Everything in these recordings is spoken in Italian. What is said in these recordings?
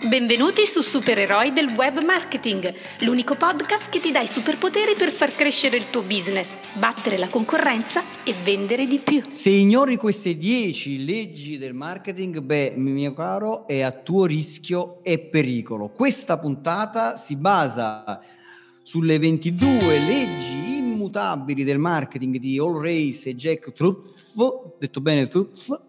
Benvenuti su Supereroi del Web Marketing, l'unico podcast che ti dà i superpoteri per far crescere il tuo business, battere la concorrenza e vendere di più. Se ignori queste 10 leggi del marketing, beh, mio caro, è a tuo rischio e pericolo. Questa puntata si basa sulle 22 leggi immutabili del marketing di All Race e Jack Truth, detto bene Truth,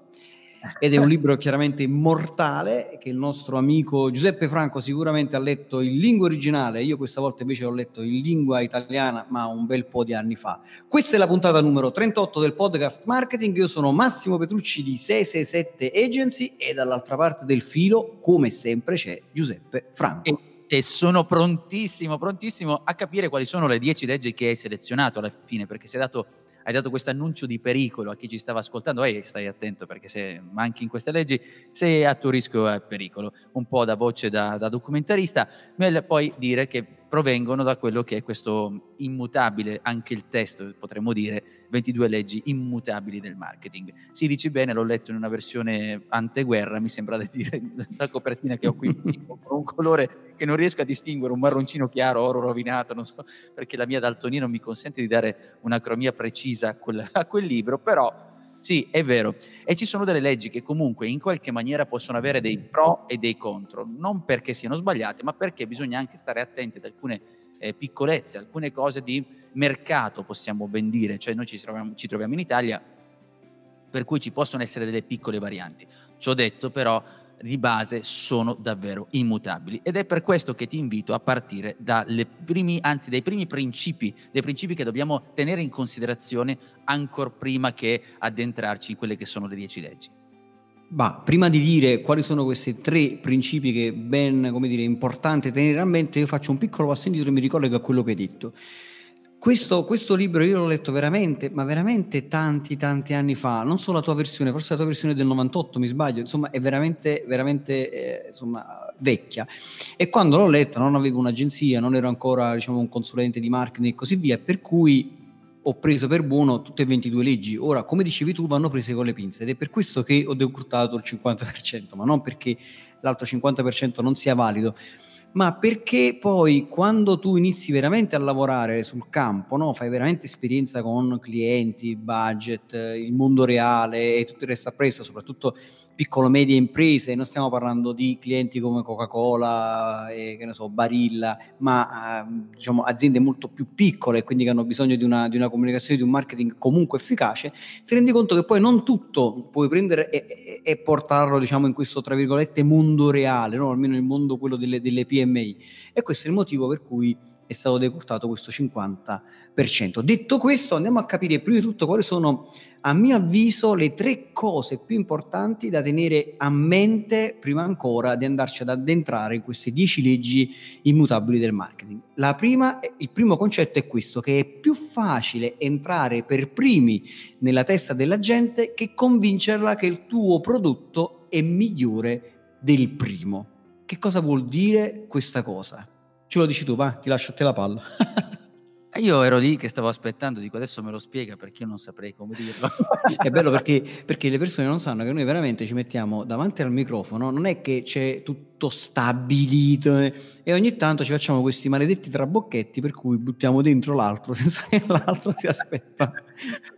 ed è un libro chiaramente immortale che il nostro amico Giuseppe Franco sicuramente ha letto in lingua originale, io questa volta invece l'ho letto in lingua italiana, ma un bel po' di anni fa. Questa è la puntata numero 38 del podcast marketing, io sono Massimo Petrucci di 667 Agency e dall'altra parte del filo, come sempre, c'è Giuseppe Franco. E, sono prontissimo, prontissimo a capire quali sono le 10 leggi che hai selezionato alla fine, perché sei dato hai dato questo annuncio di pericolo a chi ci stava ascoltando, ehi, stai attento perché se manchi in queste leggi sei a tuo rischio e pericolo. Un po' da voce da, da documentarista, ma poi dire che provengono da quello che è questo immutabile, anche il testo potremmo dire, 22 leggi immutabili del marketing. Si dice bene, l'ho letto in una versione anteguerra, mi sembra da dire, la copertina che ho qui, con un colore che non riesco a distinguere, un marroncino chiaro, oro rovinato, non so, perché la mia daltonia non mi consente di dare una cromia precisa a quel, a quel libro, però sì, è vero. E ci sono delle leggi che comunque in qualche maniera possono avere dei pro e dei contro, non perché siano sbagliate, ma perché bisogna anche stare attenti ad alcune eh, piccolezze, alcune cose di mercato, possiamo ben dire. Cioè noi ci troviamo, ci troviamo in Italia, per cui ci possono essere delle piccole varianti. Ciò detto però di base sono davvero immutabili ed è per questo che ti invito a partire primi, anzi, dai primi principi, dei principi che dobbiamo tenere in considerazione ancora prima che addentrarci in quelle che sono le dieci leggi. Ma prima di dire quali sono questi tre principi che è ben, come dire, importante tenere a mente, io faccio un piccolo passo indietro e mi ricollego a quello che hai detto. Questo, questo, libro io l'ho letto veramente, ma veramente tanti, tanti anni fa, non solo la tua versione, forse la tua versione del 98, mi sbaglio, insomma è veramente, veramente eh, insomma, vecchia. E quando l'ho letto non avevo un'agenzia, non ero ancora diciamo, un consulente di marketing e così via, per cui ho preso per buono tutte e 22 leggi. Ora, come dicevi tu, vanno prese con le pinze ed è per questo che ho decurtato il 50%, ma non perché l'altro 50% non sia valido, ma perché poi quando tu inizi veramente a lavorare sul campo, no? fai veramente esperienza con clienti, budget, il mondo reale e tutto il resto appresso, soprattutto piccolo-medie imprese, non stiamo parlando di clienti come Coca-Cola, e, che ne so, Barilla, ma eh, diciamo, aziende molto più piccole, quindi che hanno bisogno di una, di una, comunicazione, di un marketing comunque efficace, ti rendi conto che poi non tutto puoi prendere e, e, e portarlo diciamo, in questo, tra virgolette, mondo reale, no? almeno il mondo quello delle, delle PMI. E questo è il motivo per cui è stato decurtato questo 50%. Detto questo, andiamo a capire prima di tutto quali sono, a mio avviso, le tre cose più importanti da tenere a mente prima ancora di andarci ad addentrare in queste 10 leggi immutabili del marketing. Prima, il primo concetto è questo, che è più facile entrare per primi nella testa della gente che convincerla che il tuo prodotto è migliore del primo. Che cosa vuol dire questa cosa? Ce lo dici tu, va, ti lascio a te la palla. Io ero lì che stavo aspettando, dico adesso me lo spiega perché io non saprei come dirlo. è bello perché, perché, le persone non sanno che noi veramente ci mettiamo davanti al microfono, non è che c'è tutto stabilito eh, e ogni tanto ci facciamo questi maledetti trabocchetti per cui buttiamo dentro l'altro senza che l'altro si aspetta.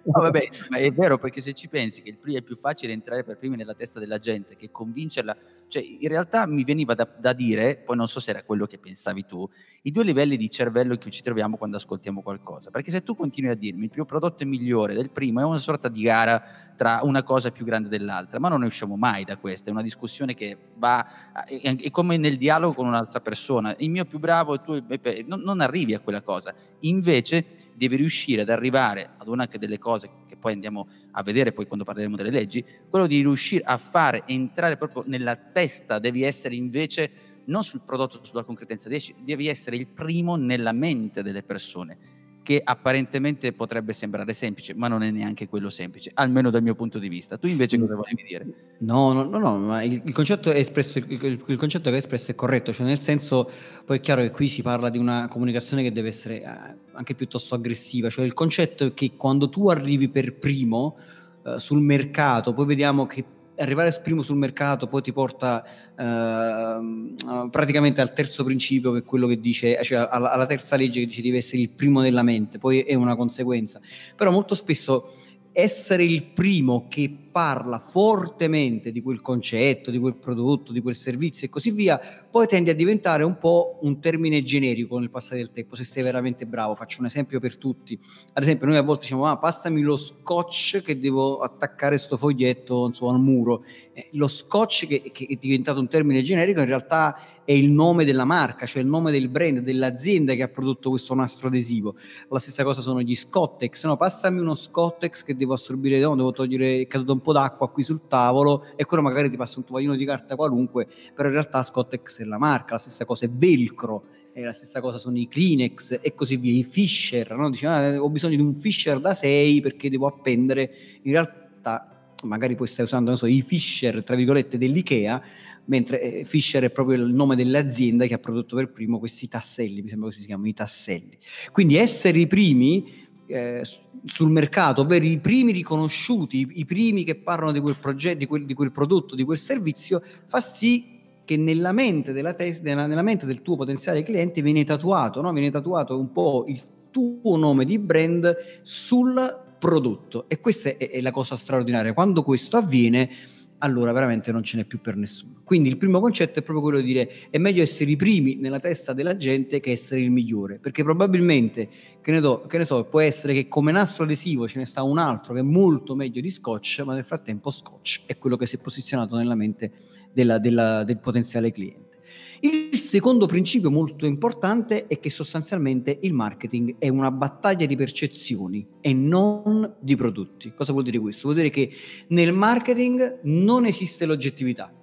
no, vabbè, ma è vero perché se ci pensi che è più facile entrare per primi nella testa della gente che convincerla, cioè in realtà mi veniva da, da dire, poi non so se era quello che pensavi tu, i due livelli di cervello in cui ci troviamo quando ascoltiamo qualcosa. Perché se tu continui a dirmi il tuo prodotto è migliore del primo, è una sorta di gara tra una cosa più grande dell'altra, ma non ne usciamo mai da questa. È una discussione che va, è come nel dialogo con un'altra persona, il mio più bravo e tu non, non arrivi a quella cosa, invece devi riuscire ad arrivare ad una delle cose che poi andiamo a vedere poi quando parleremo delle leggi, quello di riuscire a fare entrare proprio nella testa, devi essere invece non sul prodotto, sulla concretezza, devi essere il primo nella mente delle persone che apparentemente potrebbe sembrare semplice, ma non è neanche quello semplice, almeno dal mio punto di vista. Tu invece cosa volevi dire? No, no, no, no ma il, il, concetto espresso, il, il, concetto che hai espresso è corretto, cioè nel senso, poi è chiaro che qui si parla di una comunicazione che deve essere eh, anche piuttosto aggressiva, cioè il concetto è che quando tu arrivi per primo eh, sul mercato, poi vediamo che arrivare primo sul mercato poi ti porta eh, praticamente al terzo principio che è quello che dice, cioè alla, alla terza legge che dice devi essere il primo nella mente, poi è una conseguenza. Però molto spesso essere il primo che parla fortemente di quel concetto, di quel prodotto, di quel servizio e così via, poi tende a diventare un po' un termine generico nel passare del tempo, se sei veramente bravo. Faccio un esempio per tutti. Ad esempio, noi a volte diciamo, ah, passami lo scotch che devo attaccare sto foglietto insomma, al muro. Eh, lo scotch che, che è diventato un termine generico in realtà è il nome della marca, cioè il nome del brand, dell'azienda che ha prodotto questo nastro adesivo. La stessa cosa sono gli Scottex, no? Passami uno Scottex che devo assorbire, no? devo togliere, è caduto un po' d'acqua qui sul tavolo e quello magari ti passa un tovaglino di carta qualunque, però in realtà Scottex è la marca, la stessa cosa è Velcro, e la stessa cosa sono i Kleenex e così via, i Fisher, no? Dice, ah, ho bisogno di un Fisher da 6 perché devo appendere, in realtà magari poi stai usando so, i Fisher, tra virgolette, dell'IKEA, mentre eh, Fisher è proprio il nome dell'azienda che ha prodotto per primo questi tasselli, mi sembra così si chiamano, i tasselli. Quindi essere i primi eh, sul mercato, ovvero i primi riconosciuti, i, primi che parlano di quel progetto, di quel, di quel, prodotto, di quel servizio, fa sì che nella mente, tes- nella mente del tuo potenziale cliente viene tatuato, no? viene tatuato un po' il tuo nome di brand sul prodotto e questa è, è la cosa straordinaria. Quando questo avviene allora veramente non ce n'è più per nessuno. Quindi il primo concetto è proprio quello di dire è meglio essere i primi nella testa della gente che essere il migliore, perché probabilmente, che ne, do, che ne so, può essere che come nastro adesivo ce ne sta un altro che è molto meglio di Scotch, ma nel frattempo Scotch è quello che si è posizionato nella mente della, della, del potenziale cliente. Il secondo principio molto importante è che sostanzialmente il marketing è una battaglia di percezioni e non di prodotti. Cosa vuol dire questo? Vuol dire che nel marketing non esiste l'oggettività,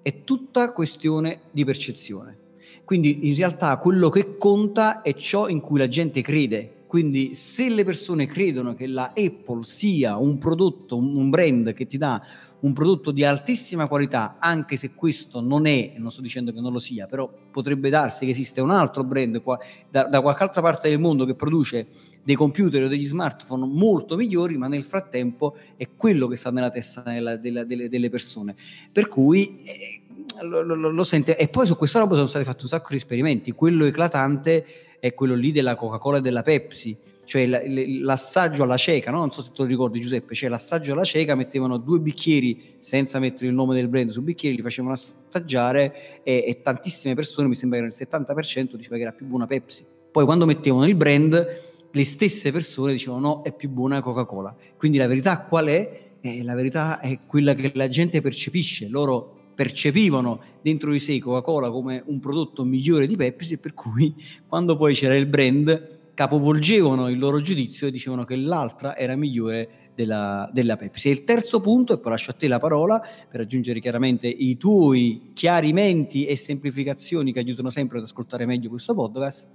è tutta questione di percezione. Quindi in realtà quello che conta è ciò in cui la gente crede. Quindi se le persone credono che la Apple sia un prodotto, un brand che ti dà un prodotto di altissima qualità, anche se questo non è, non sto dicendo che non lo sia, però potrebbe darsi che esiste un altro brand qua, da, da qualche altra parte del mondo che produce dei computer o degli smartphone molto migliori, ma nel frattempo è quello che sta nella testa della, della, delle, delle, persone. Per cui eh, lo, lo, lo, sente. E poi su questa roba sono stati fatti un sacco di esperimenti. Quello eclatante è quello lì della Coca-Cola e della Pepsi cioè l'assaggio alla cieca, no? non so se te lo ricordi Giuseppe, cioè l'assaggio alla cieca mettevano due bicchieri senza mettere il nome del brand sui bicchieri, li facevano assaggiare e, e tantissime persone, mi sembra che il 70% diceva che era più buona Pepsi. Poi quando mettevano il brand, le stesse persone dicevano no, è più buona Coca-Cola. Quindi la verità qual è? Eh, la verità è quella che la gente percepisce, loro percepivano dentro di sé Coca-Cola come un prodotto migliore di Pepsi, per cui quando poi c'era il brand capovolgevano il loro giudizio e dicevano che l'altra era migliore della, della, Pepsi. E il terzo punto, e poi lascio a te la parola per aggiungere chiaramente i tuoi chiarimenti e semplificazioni che aiutano sempre ad ascoltare meglio questo podcast,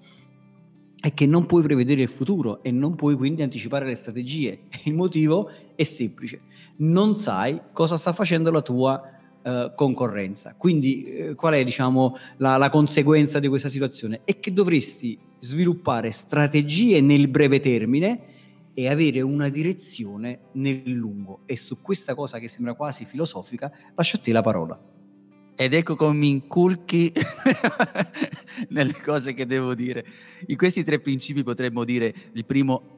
è che non puoi prevedere il futuro e non puoi quindi anticipare le strategie. Il motivo è semplice, non sai cosa sta facendo la tua Uh, concorrenza. Quindi uh, qual è diciamo, la, la, conseguenza di questa situazione? È che dovresti sviluppare strategie nel breve termine e avere una direzione nel lungo. E su questa cosa che sembra quasi filosofica, lascio a te la parola. Ed ecco come mi inculchi nelle cose che devo dire. In questi tre principi potremmo dire il primo,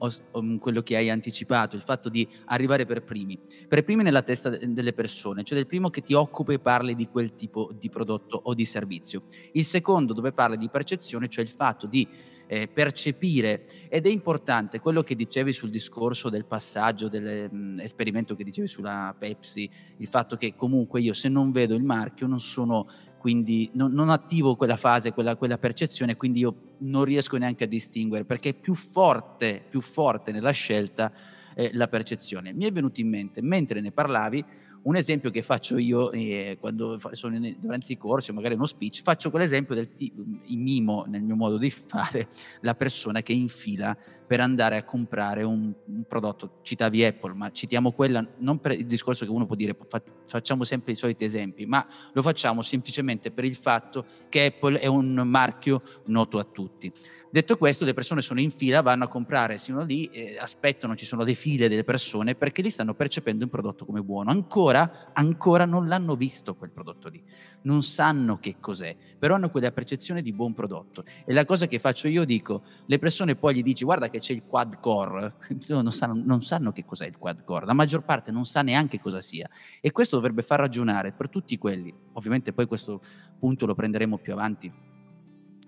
quello che hai anticipato, il fatto di arrivare per primi, per primi nella testa delle persone, cioè del primo che ti occupa e parli di quel tipo di prodotto o di servizio. Il secondo dove parli di percezione, cioè il fatto di eh, percepire ed è importante quello che dicevi sul discorso del passaggio, dell'esperimento che dicevi sulla Pepsi, il fatto che comunque io se non vedo il marchio non sono quindi non, non attivo quella fase, quella, quella, percezione, quindi io non riesco neanche a distinguere, perché è più forte, più forte nella scelta eh, la percezione. Mi è venuto in mente, mentre ne parlavi, un esempio che faccio io eh, quando sono in, durante i corsi o magari uno speech, faccio quell'esempio del t- mimo nel mio modo di fare la persona che infila per andare a comprare un, un, prodotto. Citavi Apple, ma citiamo quella non per il discorso che uno può dire fa, facciamo sempre i soliti esempi, ma lo facciamo semplicemente per il fatto che Apple è un marchio noto a tutti. Detto questo, le persone sono in fila, vanno a comprare, sono lì, eh, aspettano, ci sono le file delle persone perché li stanno percependo un prodotto come buono. Ancora, ancora non l'hanno visto quel prodotto lì, non sanno che cos'è, però hanno quella percezione di buon prodotto. E la cosa che faccio io dico, le persone poi gli dici guarda che c'è il quad core, non sanno, non sanno che cos'è il quad core, la maggior parte non sa neanche cosa sia. E questo dovrebbe far ragionare per tutti quelli, ovviamente poi questo punto lo prenderemo più avanti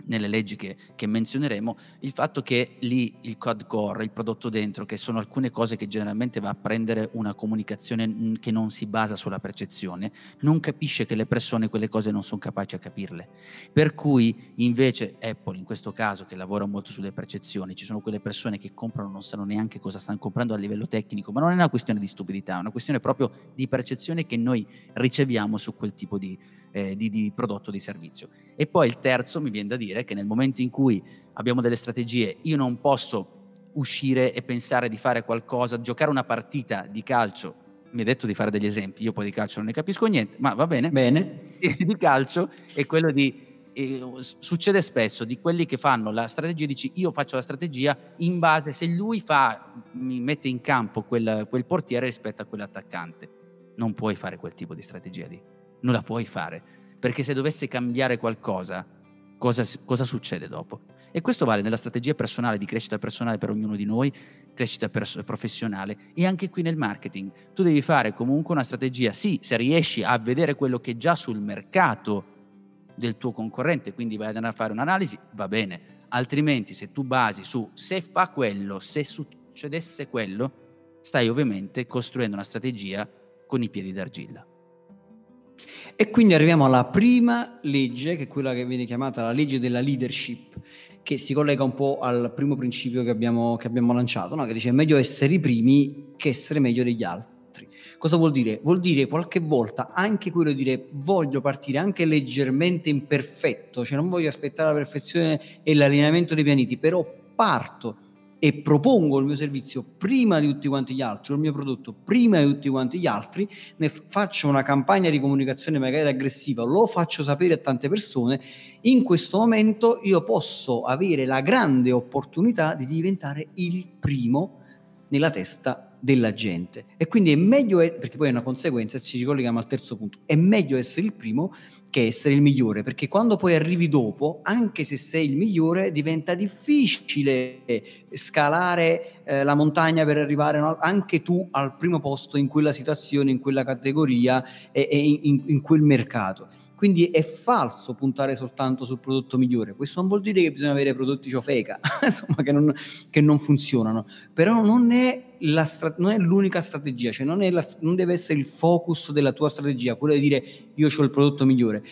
nelle leggi che, che, menzioneremo, il fatto che lì il code core, il prodotto dentro, che sono alcune cose che generalmente va a prendere una comunicazione che non si basa sulla percezione, non capisce che le persone quelle cose non sono capaci a capirle. Per cui invece Apple, in questo caso, che lavora molto sulle percezioni, ci sono quelle persone che comprano, non sanno neanche cosa stanno comprando a livello tecnico, ma non è una questione di stupidità, è una questione proprio di percezione che noi riceviamo su quel tipo di eh, di, di prodotto di servizio. E poi il terzo mi viene da dire che nel momento in cui abbiamo delle strategie, io non posso uscire e pensare di fare qualcosa, giocare una partita di calcio. Mi ha detto di fare degli esempi, io poi di calcio non ne capisco niente, ma va bene. Bene. di calcio è quello di eh, succede spesso di quelli che fanno la strategia, dici io faccio la strategia in base se lui fa, mi mette in campo quel, quel portiere rispetto a quell'attaccante. Non puoi fare quel tipo di strategia lì non la puoi fare, perché se dovesse cambiare qualcosa, cosa, cosa succede dopo? E questo vale nella strategia personale di crescita personale per ognuno di noi, crescita pers- professionale e anche qui nel marketing. Tu devi fare comunque una strategia, sì, se riesci a vedere quello che è già sul mercato del tuo concorrente, quindi vai ad andare a fare un'analisi, va bene. Altrimenti se tu basi su se fa quello, se succedesse quello, stai ovviamente costruendo una strategia con i piedi d'argilla. E quindi arriviamo alla prima legge, che è quella che viene chiamata la legge della leadership, che si collega un po' al primo principio che abbiamo, che abbiamo lanciato, no? che dice è meglio essere i primi che essere meglio degli altri. Cosa vuol dire? Vuol dire qualche volta anche quello di dire voglio partire anche leggermente imperfetto, cioè non voglio aspettare la perfezione e l'allineamento dei pianeti, però parto e propongo il mio servizio prima di tutti quanti gli altri, il mio prodotto prima di tutti quanti gli altri, ne faccio una campagna di comunicazione magari aggressiva, lo faccio sapere a tante persone, in questo momento io posso avere la grande opportunità di diventare il primo nella testa della gente. E quindi è meglio, perché poi è una conseguenza, ci ricolleghiamo al terzo punto, è meglio essere il primo che essere il migliore, perché quando poi arrivi dopo, anche se sei il migliore, diventa difficile scalare eh, la montagna per arrivare no, anche tu al primo posto in quella situazione, in quella categoria e, e in, in quel mercato. Quindi è falso puntare soltanto sul prodotto migliore. Questo non vuol dire che bisogna avere prodotti ciofeca, insomma, che non, che non funzionano. Però non è, stra- non è l'unica strategia, cioè non, la, non, deve essere il focus della tua strategia, quello di dire io ho il prodotto migliore.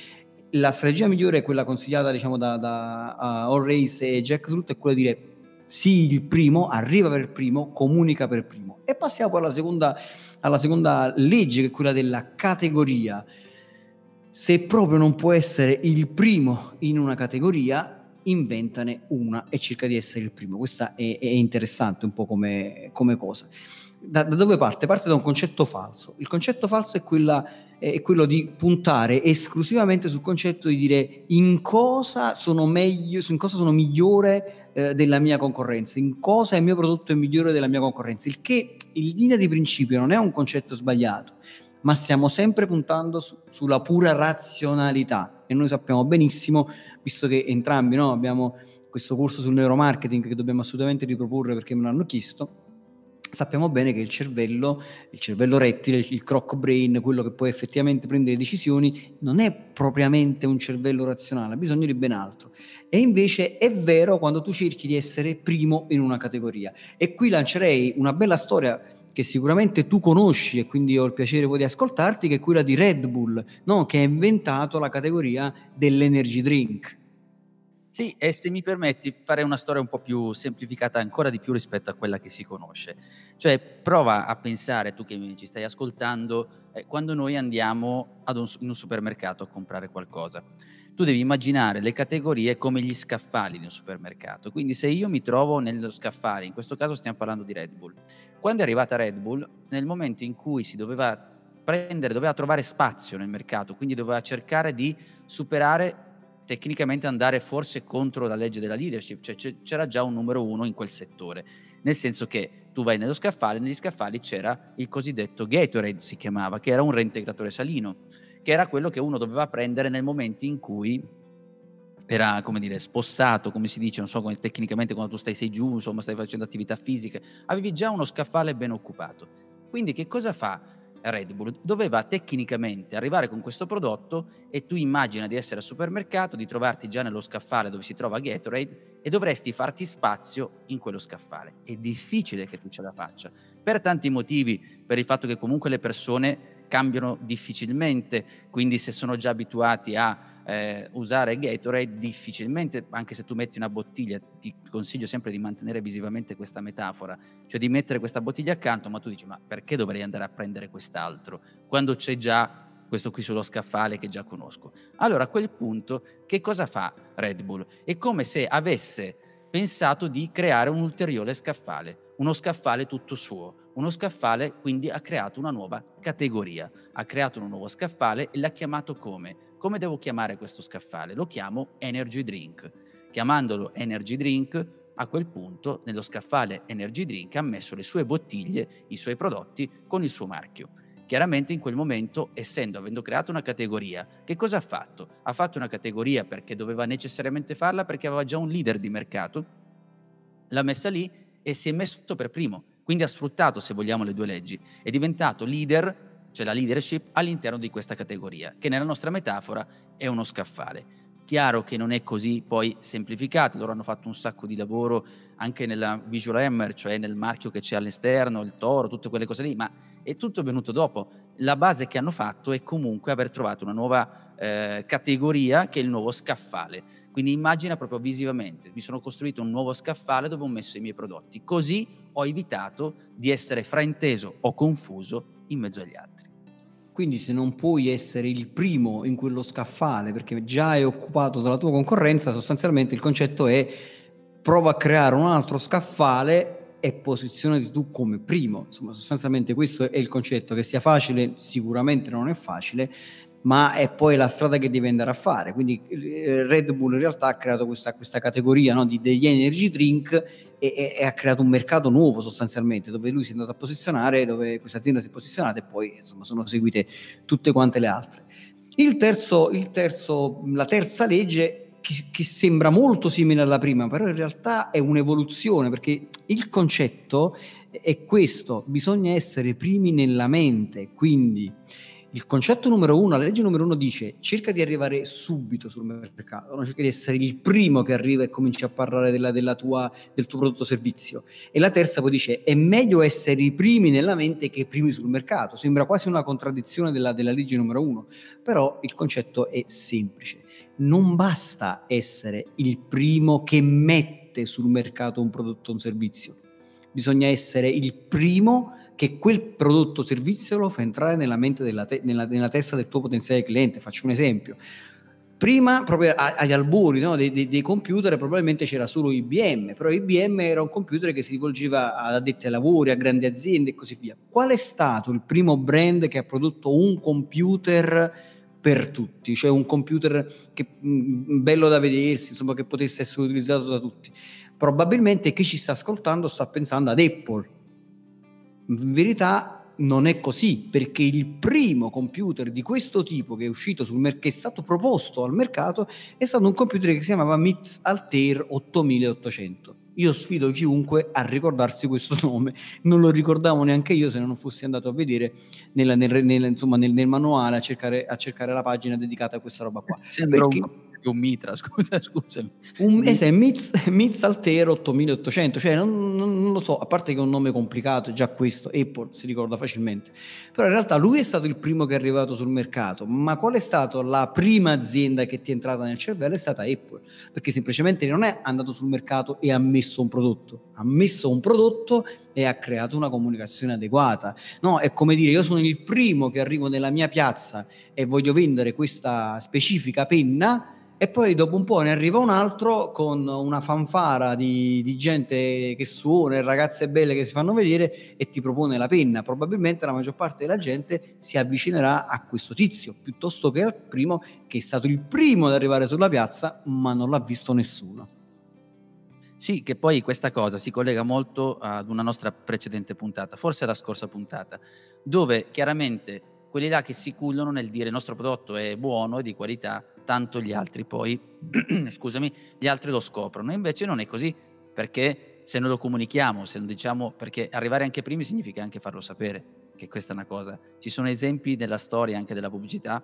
La strategia migliore è quella consigliata diciamo, da, da uh, Race e Jack Truth, è quella di dire sì, il primo, arriva per primo, comunica per primo. E passiamo poi alla seconda, alla seconda legge, che è quella della categoria se proprio non può essere il primo in una categoria, inventane una e cerca di essere il primo. Questa è, è interessante un po' come, come cosa. Da, da, dove parte? Parte da un concetto falso. Il concetto falso è, quella, è, quello di puntare esclusivamente sul concetto di dire in cosa sono meglio, in cosa sono migliore eh, della mia concorrenza, in cosa il mio prodotto è migliore della mia concorrenza. Il che in linea di principio non è un concetto sbagliato, ma stiamo sempre puntando su, sulla pura razionalità e noi sappiamo benissimo, visto che entrambi no, abbiamo questo corso sul neuromarketing che dobbiamo assolutamente riproporre perché me l'hanno chiesto, sappiamo bene che il cervello, il cervello rettile, il croc brain, quello che poi effettivamente prende le decisioni, non è propriamente un cervello razionale, ha bisogno di ben altro. E invece è vero quando tu cerchi di essere primo in una categoria. E qui lancerei una bella storia che sicuramente tu conosci e quindi ho il piacere poi di ascoltarti, che è quella di Red Bull, no? che ha inventato la categoria dell'energy drink. Sì, e se mi permetti fare una storia un po' più semplificata ancora di più rispetto a quella che si conosce. Cioè prova a pensare, tu che ci stai ascoltando, eh, quando noi andiamo un, in un supermercato a comprare qualcosa. Tu devi immaginare le categorie come gli scaffali di un supermercato. Quindi se io mi trovo nello scaffale, in questo caso stiamo parlando di Red Bull, quando è arrivata Red Bull, nel momento in cui si doveva prendere, doveva trovare spazio nel mercato, quindi doveva cercare di superare tecnicamente andare forse contro la legge della leadership, cioè c'era già un numero uno in quel settore, nel senso che tu vai nello scaffale, negli scaffali c'era il cosiddetto Gatorade, si chiamava, che era un reintegratore salino, che era quello che uno doveva prendere nel momento in cui era, come dire, spossato, come si dice, non so come tecnicamente quando tu stai sei giù, insomma, stai facendo attività fisiche, avevi già uno scaffale ben occupato. Quindi che cosa fa? Red Bull doveva tecnicamente arrivare con questo prodotto e tu immagina di essere al supermercato, di trovarti già nello scaffale dove si trova Gatorade e dovresti farti spazio in quello scaffale. È difficile che tu ce la faccia per tanti motivi, per il fatto che comunque le persone cambiano difficilmente, quindi se sono già abituati a eh, usare Gatorade difficilmente, anche se tu metti una bottiglia, ti consiglio sempre di mantenere visivamente questa metafora, cioè di mettere questa bottiglia accanto, ma tu dici ma perché dovrei andare a prendere quest'altro quando c'è già questo qui sullo scaffale che già conosco? Allora a quel punto che cosa fa Red Bull? È come se avesse pensato di creare un ulteriore scaffale, uno scaffale tutto suo, uno scaffale quindi ha creato una nuova categoria, ha creato un nuovo scaffale e l'ha chiamato come? Come devo chiamare questo scaffale? Lo chiamo Energy Drink. Chiamandolo Energy Drink, a quel punto nello scaffale Energy Drink ha messo le sue bottiglie, i suoi prodotti con il suo marchio. Chiaramente in quel momento, essendo, avendo creato una categoria, che cosa ha fatto? Ha fatto una categoria perché doveva necessariamente farla perché aveva già un leader di mercato, l'ha messa lì e si è messo per primo. Quindi ha sfruttato, se vogliamo, le due leggi. È diventato leader cioè la leadership all'interno di questa categoria, che nella nostra metafora è uno scaffale. Chiaro che non è così poi semplificato, loro hanno fatto un sacco di lavoro anche nella visual hammer, cioè nel marchio che c'è all'esterno, il toro, tutte quelle cose lì, ma è tutto venuto dopo. La base che hanno fatto è comunque aver trovato una nuova eh, categoria che è il nuovo scaffale. Quindi immagina proprio visivamente, mi sono costruito un nuovo scaffale dove ho messo i miei prodotti, così ho evitato di essere frainteso o confuso in mezzo agli altri. Quindi se non puoi essere il primo in quello scaffale perché già è occupato dalla tua concorrenza, sostanzialmente il concetto è prova a creare un altro scaffale e posizionati tu come primo. Insomma, sostanzialmente questo è il concetto, che sia facile sicuramente non è facile, ma è poi la strada che devi andare a fare. Quindi eh, Red Bull in realtà ha creato questa, questa categoria no, di, degli energy drink e, e, e, ha creato un mercato nuovo sostanzialmente, dove lui si è andato a posizionare, dove questa azienda si è posizionata e poi insomma sono seguite tutte quante le altre. Il terzo, il terzo, la terza legge che, che sembra molto simile alla prima, però in realtà è un'evoluzione perché il concetto è questo, bisogna essere primi nella mente, quindi il concetto numero uno, la legge numero uno dice cerca di arrivare subito sul mercato, non cerca di essere il primo che arriva e comincia a parlare della, della tua, del tuo prodotto o servizio. E la terza poi dice è meglio essere i primi nella mente che i primi sul mercato. Sembra quasi una contraddizione della, della legge numero uno, però il concetto è semplice. Non basta essere il primo che mette sul mercato un prodotto o un servizio, bisogna essere il primo che quel prodotto o servizio lo fa entrare nella mente della te- nella, nella testa del tuo potenziale cliente. Faccio un esempio. Prima, proprio agli albori no, dei, dei, dei, computer, probabilmente c'era solo IBM, però IBM era un computer che si rivolgeva ad addetti ai lavori, a grandi aziende e così via. Qual è stato il primo brand che ha prodotto un computer per tutti, cioè un computer che, mh, bello da vedersi, insomma, che potesse essere utilizzato da tutti? Probabilmente chi ci sta ascoltando sta pensando ad Apple, in verità non è così, perché il primo computer di questo tipo che è uscito sul mercato, che è stato proposto al mercato, è stato un computer che si chiamava MITS Altair 8800. Io sfido chiunque a ricordarsi questo nome, non lo ricordavo neanche io se non fossi andato a vedere nella, nel, nel, insomma, nel, nel, manuale a cercare, a cercare, la pagina dedicata a questa roba qua. Sembra perché... un un mitra, scusa, scusami. Un, eh, sì, Miz, Miz Altero 8800, cioè non, non, non, lo so, a parte che è un nome complicato, già questo, Apple si ricorda facilmente, però in realtà lui è stato il primo che è arrivato sul mercato, ma qual è stata la prima azienda che ti è entrata nel cervello? È stata Apple, perché semplicemente non è andato sul mercato e ha messo un prodotto, ha messo un prodotto e ha creato una comunicazione adeguata. No, è come dire, io sono il primo che arrivo nella mia piazza e voglio vendere questa specifica penna e poi dopo un po' ne arriva un altro con una fanfara di, di gente che suona e ragazze belle che si fanno vedere e ti propone la penna. Probabilmente la maggior parte della gente si avvicinerà a questo tizio piuttosto che al primo che è stato il primo ad arrivare sulla piazza ma non l'ha visto nessuno. Sì, che poi questa cosa si collega molto ad una nostra precedente puntata, forse la scorsa puntata, dove chiaramente quelli là che si cullano nel dire il nostro prodotto è buono e di qualità, tanto gli altri poi, scusami, gli altri lo scoprono. Invece non è così, perché se non lo comunichiamo, se non diciamo, perché arrivare anche primi significa anche farlo sapere, che questa è una cosa. Ci sono esempi nella storia anche della pubblicità,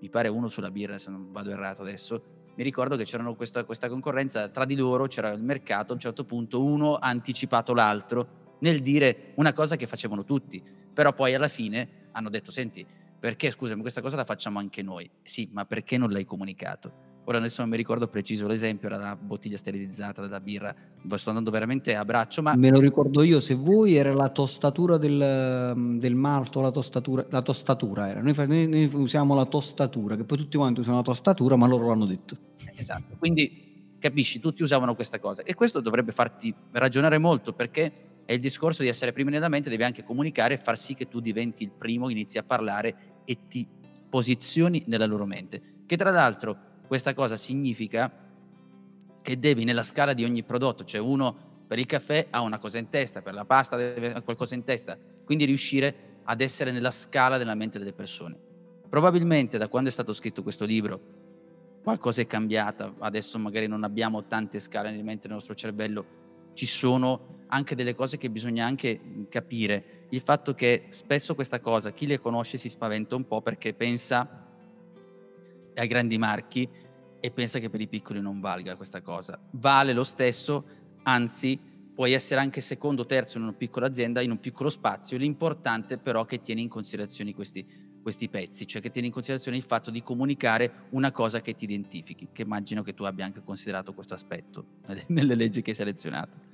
mi pare uno sulla birra, se non vado errato adesso, mi ricordo che c'era questa, questa, concorrenza tra di loro, c'era il mercato, a un certo punto uno ha anticipato l'altro nel dire una cosa che facevano tutti, però poi alla fine hanno detto, senti, perché scusami, questa cosa la facciamo anche noi? Sì, ma perché non l'hai comunicato? Ora adesso non mi ricordo preciso l'esempio, era la bottiglia sterilizzata della birra, sto andando veramente a braccio, ma... Me lo ricordo io, se vuoi era la tostatura del, del malto, la tostatura, la tostatura era, noi, noi, noi, usiamo la tostatura, che poi tutti quanti usano la tostatura, ma loro l'hanno detto. Esatto, quindi capisci, tutti usavano questa cosa e questo dovrebbe farti ragionare molto perché è il discorso di essere primi nella mente, devi anche comunicare e far sì che tu diventi il primo, inizi a parlare e ti posizioni nella loro mente. Che tra l'altro questa cosa significa che devi nella scala di ogni prodotto, cioè uno per il caffè ha una cosa in testa, per la pasta deve avere qualcosa in testa, quindi riuscire ad essere nella scala della mente delle persone. Probabilmente da quando è stato scritto questo libro qualcosa è cambiata, adesso magari non abbiamo tante scale nella mente nel nostro cervello, ci sono anche delle cose che bisogna anche capire. Il fatto che spesso questa cosa, chi le conosce si spaventa un po' perché pensa ai grandi marchi e pensa che per i piccoli non valga questa cosa. Vale lo stesso, anzi puoi essere anche secondo o terzo in una piccola azienda, in un piccolo spazio, l'importante però è che tieni in considerazione questi, questi pezzi, cioè che tieni in considerazione il fatto di comunicare una cosa che ti identifichi, che immagino che tu abbia anche considerato questo aspetto nelle, leggi che hai selezionato.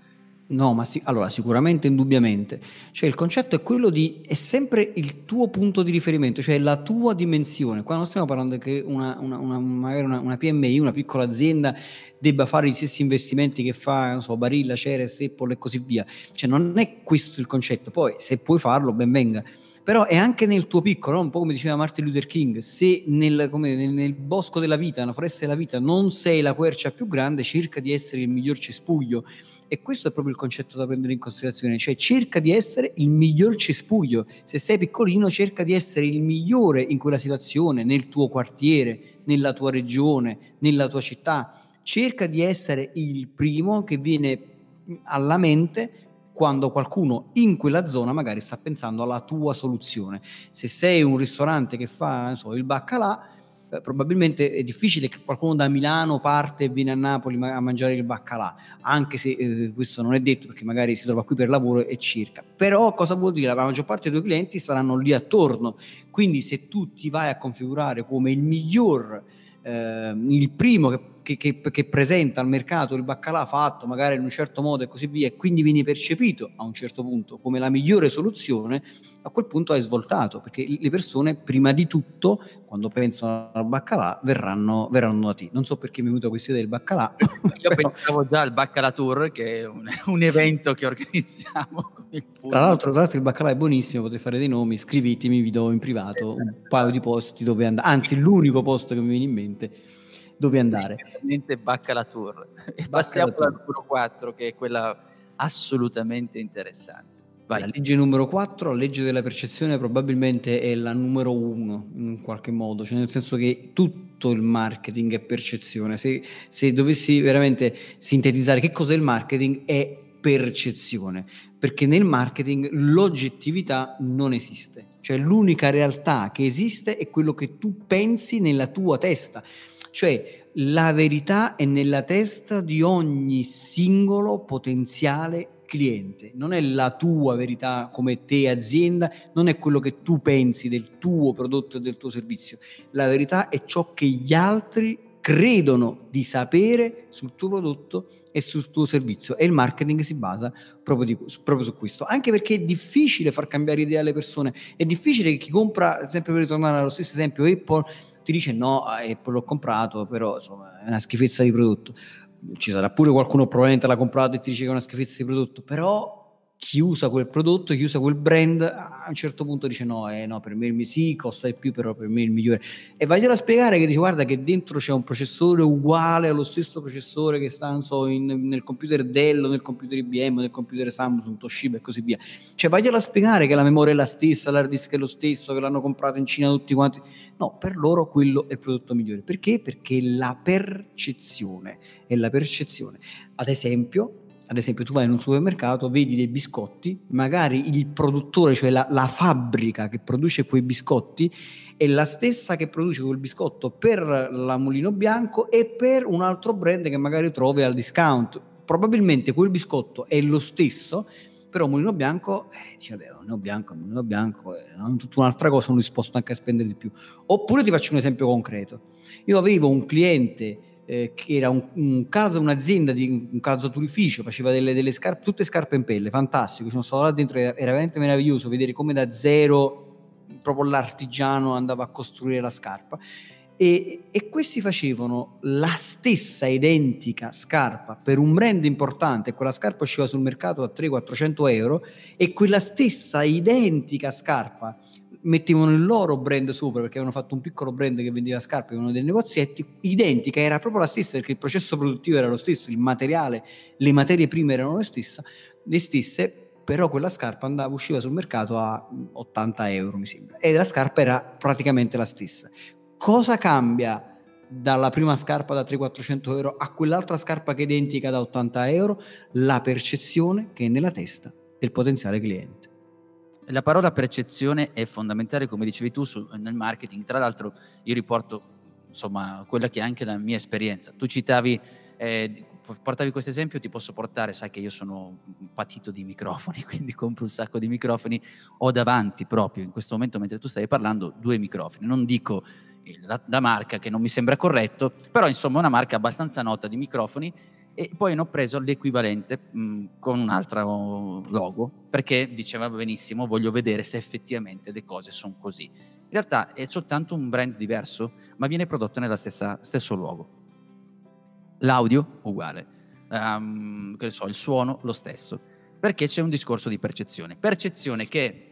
No, ma sì, allora sicuramente, indubbiamente. Cioè il concetto è quello di, è sempre il tuo punto di riferimento, cioè la tua dimensione. Qua non stiamo parlando che una, una, una, magari una, una PMI, una piccola azienda, debba fare gli stessi investimenti che fa, non so, Barilla, Ceres, Apple e così via. Cioè non è questo il concetto. Poi se puoi farlo, ben venga. Però è anche nel tuo piccolo, un po' come diceva Martin Luther King, se nel, nel, nel bosco della vita, nella foresta della vita, non sei la quercia più grande, cerca di essere il miglior cespuglio e questo è proprio il concetto da prendere in considerazione, cioè cerca di essere il miglior cespuglio. Se sei piccolino, cerca di essere il migliore in quella situazione, nel tuo quartiere, nella tua regione, nella tua città. Cerca di essere il primo che viene alla mente quando qualcuno in quella zona magari sta pensando alla tua soluzione. Se sei un ristorante che fa so, il baccalà, eh, probabilmente è difficile che qualcuno da Milano parte e viene a Napoli a mangiare il baccalà, anche se eh, questo non è detto perché magari si trova qui per lavoro e circa. Però cosa vuol dire? La maggior parte dei tuoi clienti saranno lì attorno, quindi se tu ti vai a configurare come il miglior, eh, il primo che che, che, che, presenta al mercato il baccalà fatto magari in un certo modo e così via, e quindi viene percepito a un certo punto come la migliore soluzione, a quel punto hai svoltato, perché le persone prima di tutto, quando pensano al baccalà, verranno, verranno da te. Non so perché mi è venuta questa idea del baccalà. Io però... pensavo già al Baccalà Tour, che è un, un evento che organizziamo. Tra l'altro, tra l'altro il baccalà è buonissimo, potete fare dei nomi, scrivetemi, vi do in privato un paio di posti dove andare, anzi l'unico posto che mi viene in mente dove andare. Ovviamente Baccala Tour. E passiamo alla numero 4, che è quella assolutamente interessante. Vai. La legge numero 4, la legge della percezione, probabilmente è la numero 1 in qualche modo, cioè nel senso che tutto il marketing è percezione. Se, se dovessi veramente sintetizzare che cos'è il marketing, è percezione, perché nel marketing l'oggettività non esiste, cioè l'unica realtà che esiste è quello che tu pensi nella tua testa Cioè la verità è nella testa di ogni singolo potenziale cliente, non è la tua verità come te azienda, non è quello che tu pensi del tuo prodotto e del tuo servizio. La verità è ciò che gli altri credono di sapere sul tuo prodotto e sul tuo servizio. E il marketing si basa proprio, di, proprio, su questo. Anche perché è difficile far cambiare idea alle persone. È difficile che chi compra sempre per ritornare allo stesso esempio Apple ti dice no Apple l'ho comprato però insomma è una schifezza di prodotto. Ci sarà pure qualcuno probabilmente l'ha comprato e ti dice che è una schifezza di prodotto però chi usa quel prodotto, chi usa quel brand, a un certo punto dice no, eh, no per me il sì, costa di più, però per me è il migliore. E vaglielo a spiegare che dice guarda che dentro c'è un processore uguale allo stesso processore che sta so, in, nel computer Dell, nel computer IBM, nel computer Samsung, Toshiba e così via. Cioè vaglielo a spiegare che la memoria è la stessa, l'hard disk è lo stesso, che l'hanno comprato in Cina tutti quanti. No, per loro quello è il prodotto migliore. Perché? Perché la percezione è la percezione. Ad esempio, ad esempio tu vai in un supermercato, vedi dei biscotti, magari il produttore, cioè la, la, fabbrica che produce quei biscotti, è la stessa che produce quel biscotto per la Mulino Bianco e per un altro brand che magari trovi al discount. Probabilmente quel biscotto è lo stesso, però Mulino Bianco, eh, dice, vabbè, Mulino Bianco, Mulino Bianco, è eh, tutta un'altra cosa, sono disposto anche a spendere di più. Oppure ti faccio un esempio concreto. Io avevo un cliente eh, che era un, un caso, un'azienda di un calzaturificio, faceva delle, delle, scarpe, tutte scarpe in pelle, fantastico, sono stato là dentro, era, era veramente meraviglioso vedere come da zero proprio l'artigiano andava a costruire la scarpa. E, e, questi facevano la stessa identica scarpa per un brand importante, quella scarpa usciva sul mercato a 300-400 euro e quella stessa identica scarpa mettevano il loro brand sopra perché avevano fatto un piccolo brand che vendeva scarpe, avevano dei negozietti, identica, era proprio la stessa perché il processo produttivo era lo stesso, il materiale, le materie prime erano le stesse, le stesse però quella scarpa andava, usciva sul mercato a 80 euro mi sembra e la scarpa era praticamente la stessa. Cosa cambia dalla prima scarpa da 300-400 euro a quell'altra scarpa che è identica da 80 euro? La percezione che è nella testa del potenziale cliente. La parola percezione è fondamentale, come dicevi tu, su, nel marketing. Tra l'altro, io riporto insomma quella che è anche la mia esperienza. Tu citavi, eh, portavi questo esempio, ti posso portare, sai che io sono patito di microfoni, quindi compro un sacco di microfoni. Ho davanti proprio in questo momento, mentre tu stavi parlando, due microfoni. Non dico la, la marca che non mi sembra corretto, però insomma una marca abbastanza nota di microfoni e poi ho preso l'equivalente mh, con un altro logo perché diceva benissimo voglio vedere se effettivamente le cose sono così. In realtà è soltanto un brand diverso, ma viene prodotto nello stesso luogo. L'audio uguale, um, so, il suono lo stesso, perché c'è un discorso di percezione. Percezione che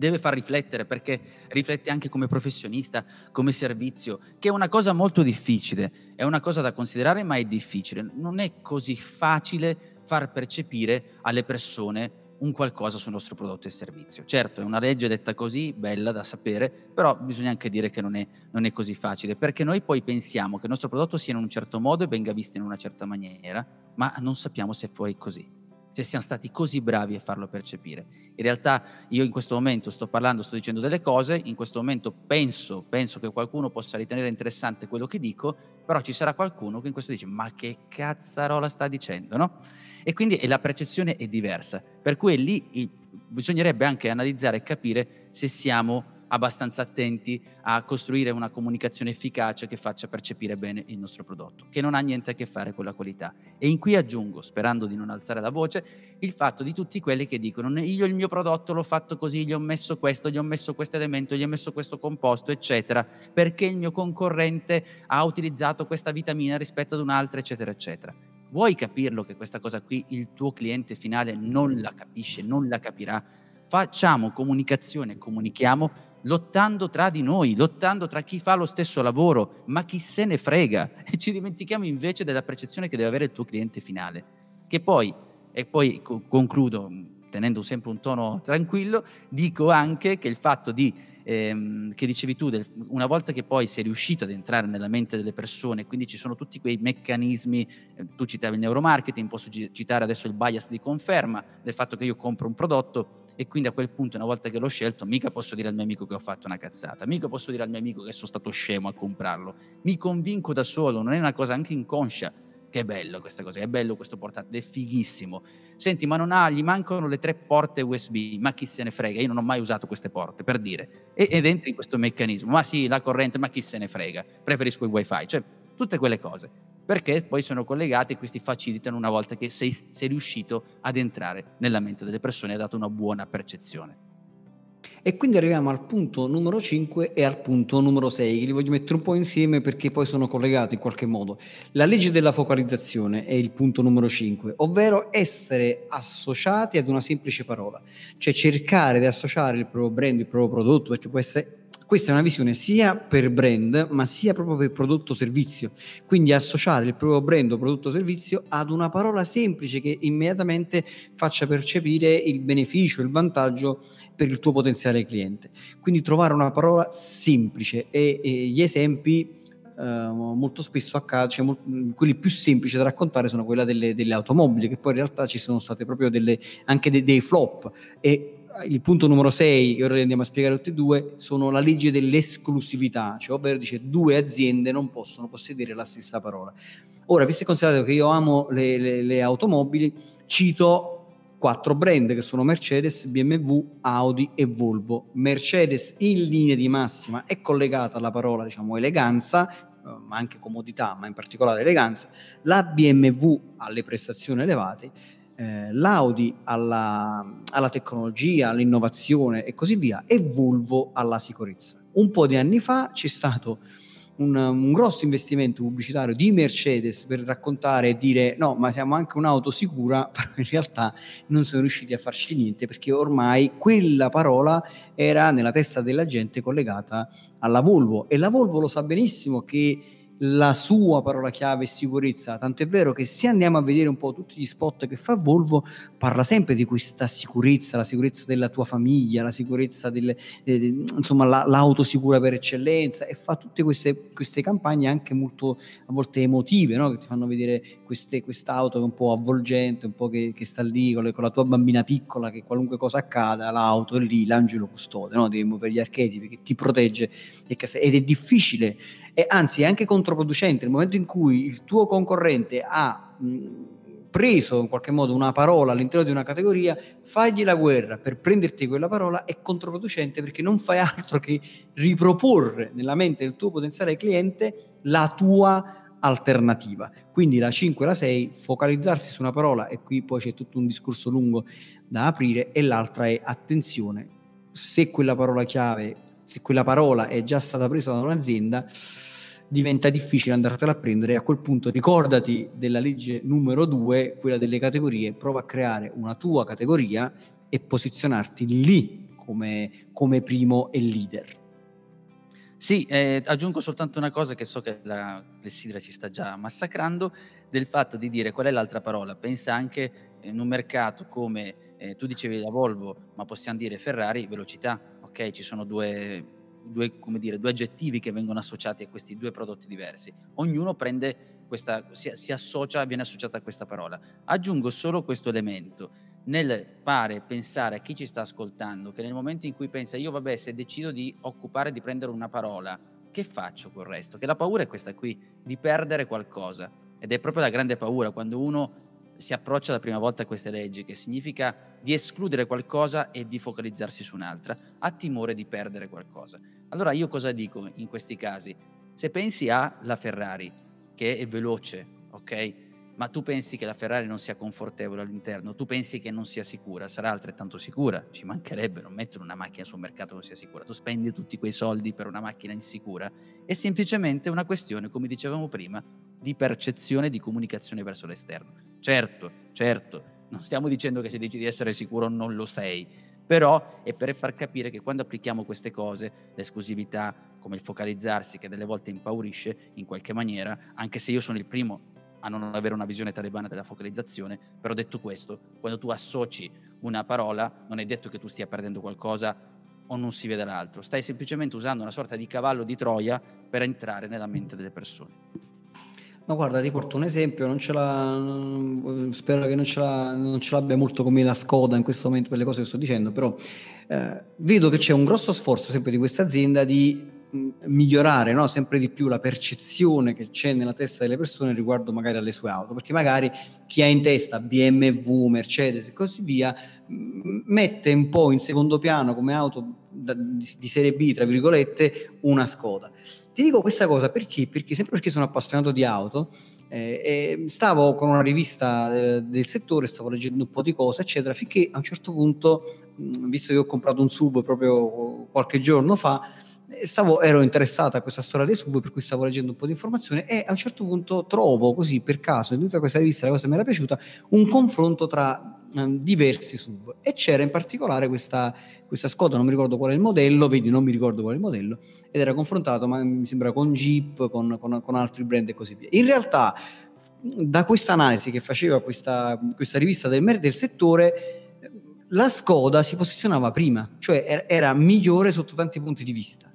deve far riflettere perché riflette anche come professionista, come servizio, che è una cosa molto difficile, è una cosa da considerare ma è difficile. Non è così facile far percepire alle persone un qualcosa sul nostro prodotto e servizio. Certo, è una legge detta così, bella da sapere, però bisogna anche dire che non è, non è così facile, perché noi poi pensiamo che il nostro prodotto sia in un certo modo e venga visto in una certa maniera, ma non sappiamo se poi è così se siamo stati così bravi a farlo percepire. In realtà io in questo momento sto parlando, sto dicendo delle cose, in questo momento penso, penso che qualcuno possa ritenere interessante quello che dico, però ci sarà qualcuno che in questo dice ma che cazzarola sta dicendo, no? E quindi e la percezione è diversa, per cui lì bisognerebbe anche analizzare e capire se siamo abbastanza attenti a costruire una comunicazione efficace che faccia percepire bene il nostro prodotto, che non ha niente a che fare con la qualità. E in qui aggiungo, sperando di non alzare la voce, il fatto di tutti quelli che dicono io il mio prodotto l'ho fatto così, gli ho messo questo, gli ho messo questo elemento, gli ho messo questo composto, eccetera, perché il mio concorrente ha utilizzato questa vitamina rispetto ad un'altra, eccetera, eccetera. Vuoi capirlo che questa cosa qui il tuo cliente finale non la capisce, non la capirà? Facciamo comunicazione, comunichiamo lottando tra di noi, lottando tra chi fa lo stesso lavoro, ma chi se ne frega. E ci dimentichiamo invece della percezione che deve avere il tuo cliente finale. Che poi, e poi concludo tenendo sempre un tono tranquillo, dico anche che il fatto di ehm, che dicevi tu, del, una volta che poi sei riuscito ad entrare nella mente delle persone, quindi ci sono tutti quei meccanismi, eh, tu citavi il neuromarketing, posso citare adesso il bias di conferma del fatto che io compro un prodotto e quindi a quel punto una volta che l'ho scelto mica posso dire al mio amico che ho fatto una cazzata, mica posso dire al mio amico che sono stato scemo a comprarlo, mi convinco da solo, non è una cosa anche inconscia che bello questa cosa, è bello questo portatile, è fighissimo. Senti, ma non ha, gli mancano le tre porte USB, ma chi se ne frega, io non ho mai usato queste porte, per dire. E, ed entri in questo meccanismo, ma sì, la corrente, ma chi se ne frega, preferisco il wifi, cioè tutte quelle cose, perché poi sono collegati e questi facilitano una volta che sei, sei riuscito ad entrare nella mente delle persone e hai dato una buona percezione. E quindi arriviamo al punto numero 5 e al punto numero 6, che li voglio mettere un po' insieme perché poi sono collegati in qualche modo. La legge della focalizzazione è il punto numero 5, ovvero essere associati ad una semplice parola, cioè cercare di associare il proprio brand, il proprio prodotto, perché può essere questa è una visione sia per brand, ma sia proprio per prodotto servizio. Quindi associare il proprio brand o prodotto servizio ad una parola semplice che immediatamente faccia percepire il beneficio, il vantaggio per il tuo potenziale cliente. Quindi trovare una parola semplice e, e gli esempi Uh, molto spesso accade, cioè, quelli più semplici da raccontare sono quelli delle, delle, automobili, che poi in realtà ci sono state proprio delle, anche de, dei flop e il punto numero 6, che ora li andiamo a spiegare tutti e due, sono la legge dell'esclusività, cioè ovvero dice due aziende non possono possedere la stessa parola. Ora, visto e considerato che io amo le, le, le automobili, cito quattro brand che sono Mercedes, BMW, Audi e Volvo. Mercedes in linea di massima è collegata alla parola diciamo eleganza, eh, ma anche comodità, ma in particolare eleganza, la BMW alle prestazioni elevate eh, l'Audi alla, alla, tecnologia, all'innovazione e così via, e Volvo alla sicurezza. Un po' di anni fa c'è stato un, un, grosso investimento pubblicitario di Mercedes per raccontare e dire no, ma siamo anche un'auto sicura, però in realtà non sono riusciti a farci niente perché ormai quella parola era nella testa della gente collegata alla Volvo. E la Volvo lo sa benissimo che la sua parola chiave è sicurezza, tanto è vero che se andiamo a vedere un po' tutti gli spot che fa Volvo, parla sempre di questa sicurezza, la sicurezza della tua famiglia, la sicurezza del, eh, insomma la, l'auto sicura per eccellenza e fa tutte queste, queste campagne anche molto a volte emotive, no? che ti fanno vedere queste, quest'auto che è un po' avvolgente, un po' che, che sta lì con, le, con, la tua bambina piccola che qualunque cosa accada, l'auto è lì, l'angelo custode, no? muovere gli archetipi che ti protegge ed è difficile e anzi è anche controproducente nel momento in cui il tuo concorrente ha preso in qualche modo una parola all'interno di una categoria, fagli la guerra per prenderti quella parola è controproducente perché non fai altro che riproporre nella mente del tuo potenziale cliente la tua alternativa. Quindi la 5 e la 6, focalizzarsi su una parola e qui poi c'è tutto un discorso lungo da aprire e l'altra è attenzione, se quella parola chiave se quella parola è già stata presa da un'azienda, diventa difficile andartela a prendere. A quel punto ricordati della legge numero due, quella delle categorie, prova a creare una tua categoria e posizionarti lì come, come primo e leader. Sì, eh, aggiungo soltanto una cosa che so che la Clessidra ci sta già massacrando, del fatto di dire qual è l'altra parola. Pensa anche in un mercato come eh, tu dicevi la Volvo, ma possiamo dire Ferrari, velocità ok? Ci sono due, due, dire, due, aggettivi che vengono associati a questi due prodotti diversi. Ognuno prende questa, si, si associa, viene associata a questa parola. Aggiungo solo questo elemento nel fare pensare a chi ci sta ascoltando che nel momento in cui pensa io vabbè se decido di occupare di prendere una parola che faccio col resto? Che la paura è questa qui di perdere qualcosa ed è proprio la grande paura quando uno si approccia la prima volta a queste leggi, che significa di escludere qualcosa e di focalizzarsi su un'altra, ha timore di perdere qualcosa. Allora io cosa dico in questi casi? Se pensi alla Ferrari, che è veloce, ok? Ma tu pensi che la Ferrari non sia confortevole all'interno, tu pensi che non sia sicura, sarà altrettanto sicura, ci mancherebbe, non mettere una macchina sul mercato che non sia sicura, tu spendi tutti quei soldi per una macchina insicura, è semplicemente una questione, come dicevamo prima, di percezione di comunicazione verso l'esterno. Certo, certo, non stiamo dicendo che se dici di essere sicuro non lo sei, però è per far capire che quando applichiamo queste cose, l'esclusività, come il focalizzarsi, che delle volte impaurisce in qualche maniera, anche se io sono il primo a non avere una visione talebana della focalizzazione, però detto questo, quando tu associ una parola, non è detto che tu stia perdendo qualcosa o non si vede l'altro, stai semplicemente usando una sorta di cavallo di Troia per entrare nella mente delle persone. Ma guarda, ti porto un esempio, non ce l'ha, spero che non ce, l'ha, non ce l'abbia molto come la Skoda in questo momento per le cose che sto dicendo, però eh, vedo che c'è un grosso sforzo sempre di questa azienda di migliorare no? sempre di più la percezione che c'è nella testa delle persone riguardo magari alle sue auto, perché magari chi ha in testa BMW, Mercedes e così via mette un po' in secondo piano come auto di serie B, tra virgolette, una Skoda. Ti dico questa cosa perché? Perché sempre perché sono appassionato di auto, eh, stavo con una rivista eh, del settore, stavo leggendo un po' di cose, eccetera, finché a un certo punto, visto che ho comprato un SUV proprio qualche giorno fa, stavo, ero interessata a questa storia dei SUV, per cui stavo leggendo un po' di informazioni e a un certo punto trovo così per caso in tutta questa rivista, la cosa mi era piaciuta, un confronto tra um, diversi SUV e c'era in particolare questa, questa Skoda, non mi ricordo qual è il modello, vedi non mi ricordo qual è il modello, ed era confrontato ma mi sembra con Jeep, con, con, con altri brand e così via. In realtà da questa analisi che faceva questa, questa rivista del, del settore la Skoda si posizionava prima, cioè era, era migliore sotto tanti punti di vista.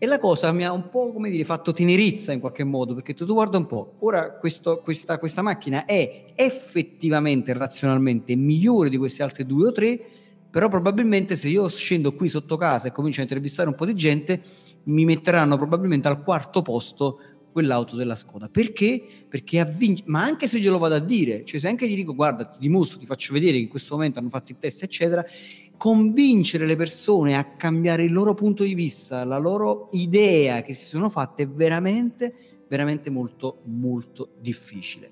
E la cosa mi ha un po', come dire, fatto tenerezza in qualche modo, perché tu, tu guarda un po', ora questo, questa, questa, macchina è effettivamente, razionalmente, migliore di queste altre due o tre, però probabilmente se io scendo qui sotto casa e comincio a intervistare un po' di gente, mi metteranno probabilmente al quarto posto quell'auto della Skoda. Perché? Perché vinto, ma anche se glielo vado a dire, cioè se anche gli dico guarda, ti dimostro, ti faccio vedere che in questo momento hanno fatto il test, eccetera, convincere le persone a cambiare il loro punto di vista, la loro idea che si sono fatte è veramente, veramente molto, molto difficile.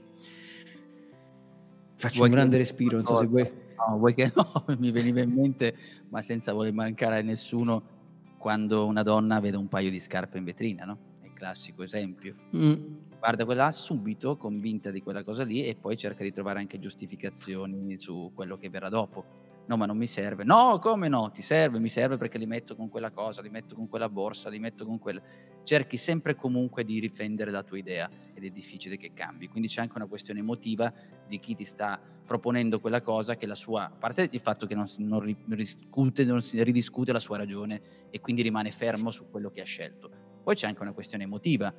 Faccio vuoi un grande respiro, non so se vuoi. No, vuoi che no, mi veniva in mente, ma senza voler mancare a nessuno, quando una donna vede un paio di scarpe in vetrina, no? È il classico esempio. Mm. Guarda quella subito, convinta di quella cosa lì, e poi cerca di trovare anche giustificazioni su quello che verrà dopo no ma non mi serve, no come no, ti serve, mi serve perché li metto con quella cosa, li metto con quella borsa, li metto con quella... Cerchi sempre comunque di difendere la tua idea ed è difficile che cambi, quindi c'è anche una questione emotiva di chi ti sta proponendo quella cosa che la sua, a parte il fatto che non, non, ridiscute, non si ridiscute la sua ragione e quindi rimane fermo su quello che ha scelto. Poi c'è anche una questione emotiva,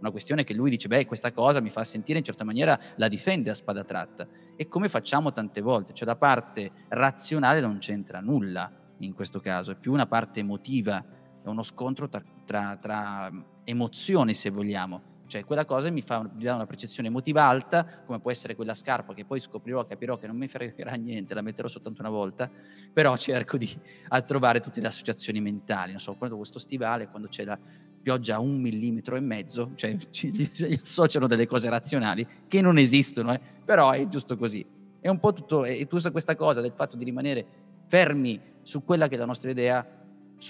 una questione che lui dice, beh, questa cosa mi fa sentire in certa maniera, la difende a spada tratta. E come facciamo tante volte, cioè da parte razionale non c'entra nulla in questo caso, è più una parte emotiva, è uno scontro tra, tra, tra emozioni se vogliamo. Cioè quella cosa mi, fa, mi dà una percezione emotiva alta, come può essere quella scarpa che poi scoprirò, capirò che non mi fregherà niente, la metterò soltanto una volta, però cerco di trovare tutte le associazioni mentali. Non so, quando questo stivale, quando c'è la, pioggia a un millimetro e mezzo, cioè ci, ci associano delle cose razionali che non esistono, eh? però è giusto così. È un po' tutto, e tutta questa cosa del fatto di rimanere fermi su quella che è la nostra idea,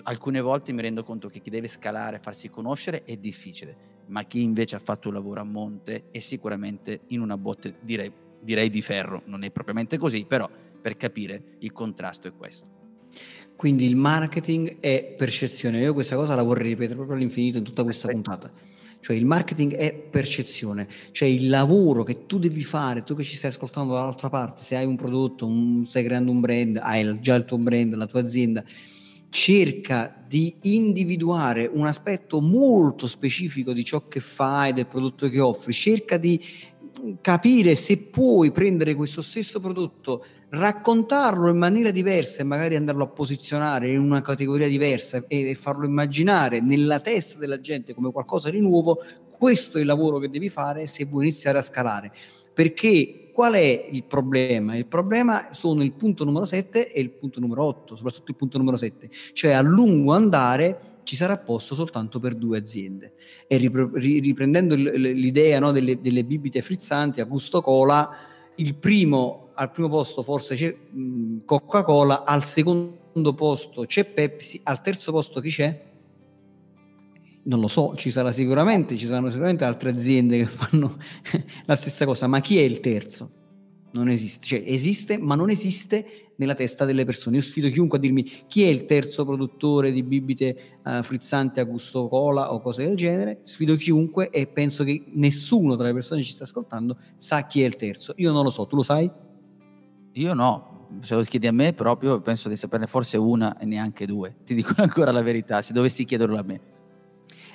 alcune volte mi rendo conto che chi deve scalare, farsi conoscere è difficile, ma chi invece ha fatto un lavoro a monte è sicuramente in una botte, direi, direi di ferro, non è propriamente così, però per capire il contrasto è questo. Quindi il marketing è percezione. Io questa cosa la vorrei ripetere proprio all'infinito in tutta questa puntata. Cioè il marketing è percezione, cioè il lavoro che tu devi fare, tu che ci stai ascoltando dall'altra parte, se hai un prodotto, un, stai creando un brand, hai già il tuo brand, la tua azienda, cerca di individuare un aspetto molto specifico di ciò che fai, del prodotto che offri, cerca di capire se puoi prendere questo stesso prodotto raccontarlo in maniera diversa e magari andarlo a posizionare in una categoria diversa e, farlo immaginare nella testa della gente come qualcosa di nuovo, questo è il lavoro che devi fare se vuoi iniziare a scalare. Perché qual è il problema? Il problema sono il punto numero 7 e il punto numero 8, soprattutto il punto numero 7, cioè a lungo andare ci sarà posto soltanto per due aziende. E riprendendo l'idea no, delle, delle bibite frizzanti a gusto cola, il primo al primo posto forse c'è mh, Coca-Cola, al secondo posto c'è Pepsi, al terzo posto chi c'è? Non lo so, ci sarà sicuramente, ci saranno sicuramente altre aziende che fanno la stessa cosa, ma chi è il terzo? Non esiste, cioè esiste, ma non esiste nella testa delle persone. Io sfido chiunque a dirmi chi è il terzo produttore di bibite uh, frizzanti a gusto cola o cose del genere. Sfido chiunque e penso che nessuno tra le persone che ci sta ascoltando sa chi è il terzo. Io non lo so, tu lo sai? Io no, se lo chiedi a me proprio penso di saperne forse una e neanche due, ti dico ancora la verità, se dovessi chiederlo a me.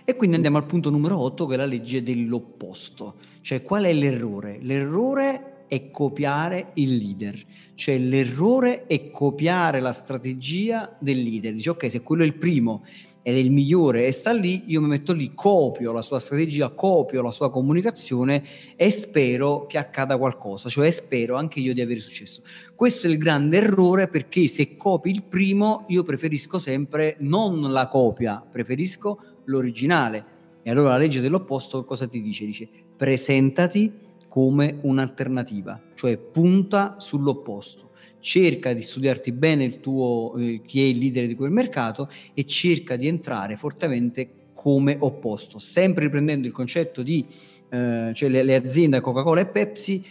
E quindi andiamo al punto numero 8 che è la legge dell'opposto, cioè qual è l'errore? L'errore è copiare il leader, cioè l'errore è copiare la strategia del leader, dice ok se quello è il primo ed è il migliore e sta lì, io mi metto lì, copio la sua strategia, copio la sua comunicazione e spero che accada qualcosa, cioè spero anche io di avere successo. Questo è il grande errore perché se copi il primo io preferisco sempre non la copia, preferisco l'originale. E allora la legge dell'opposto cosa ti dice? Dice presentati come un'alternativa, cioè punta sull'opposto. Cerca di studiarti bene il tuo, eh, chi è il leader di quel mercato e cerca di entrare fortemente come opposto, sempre riprendendo il concetto di eh, cioè le, le aziende Coca-Cola e Pepsi,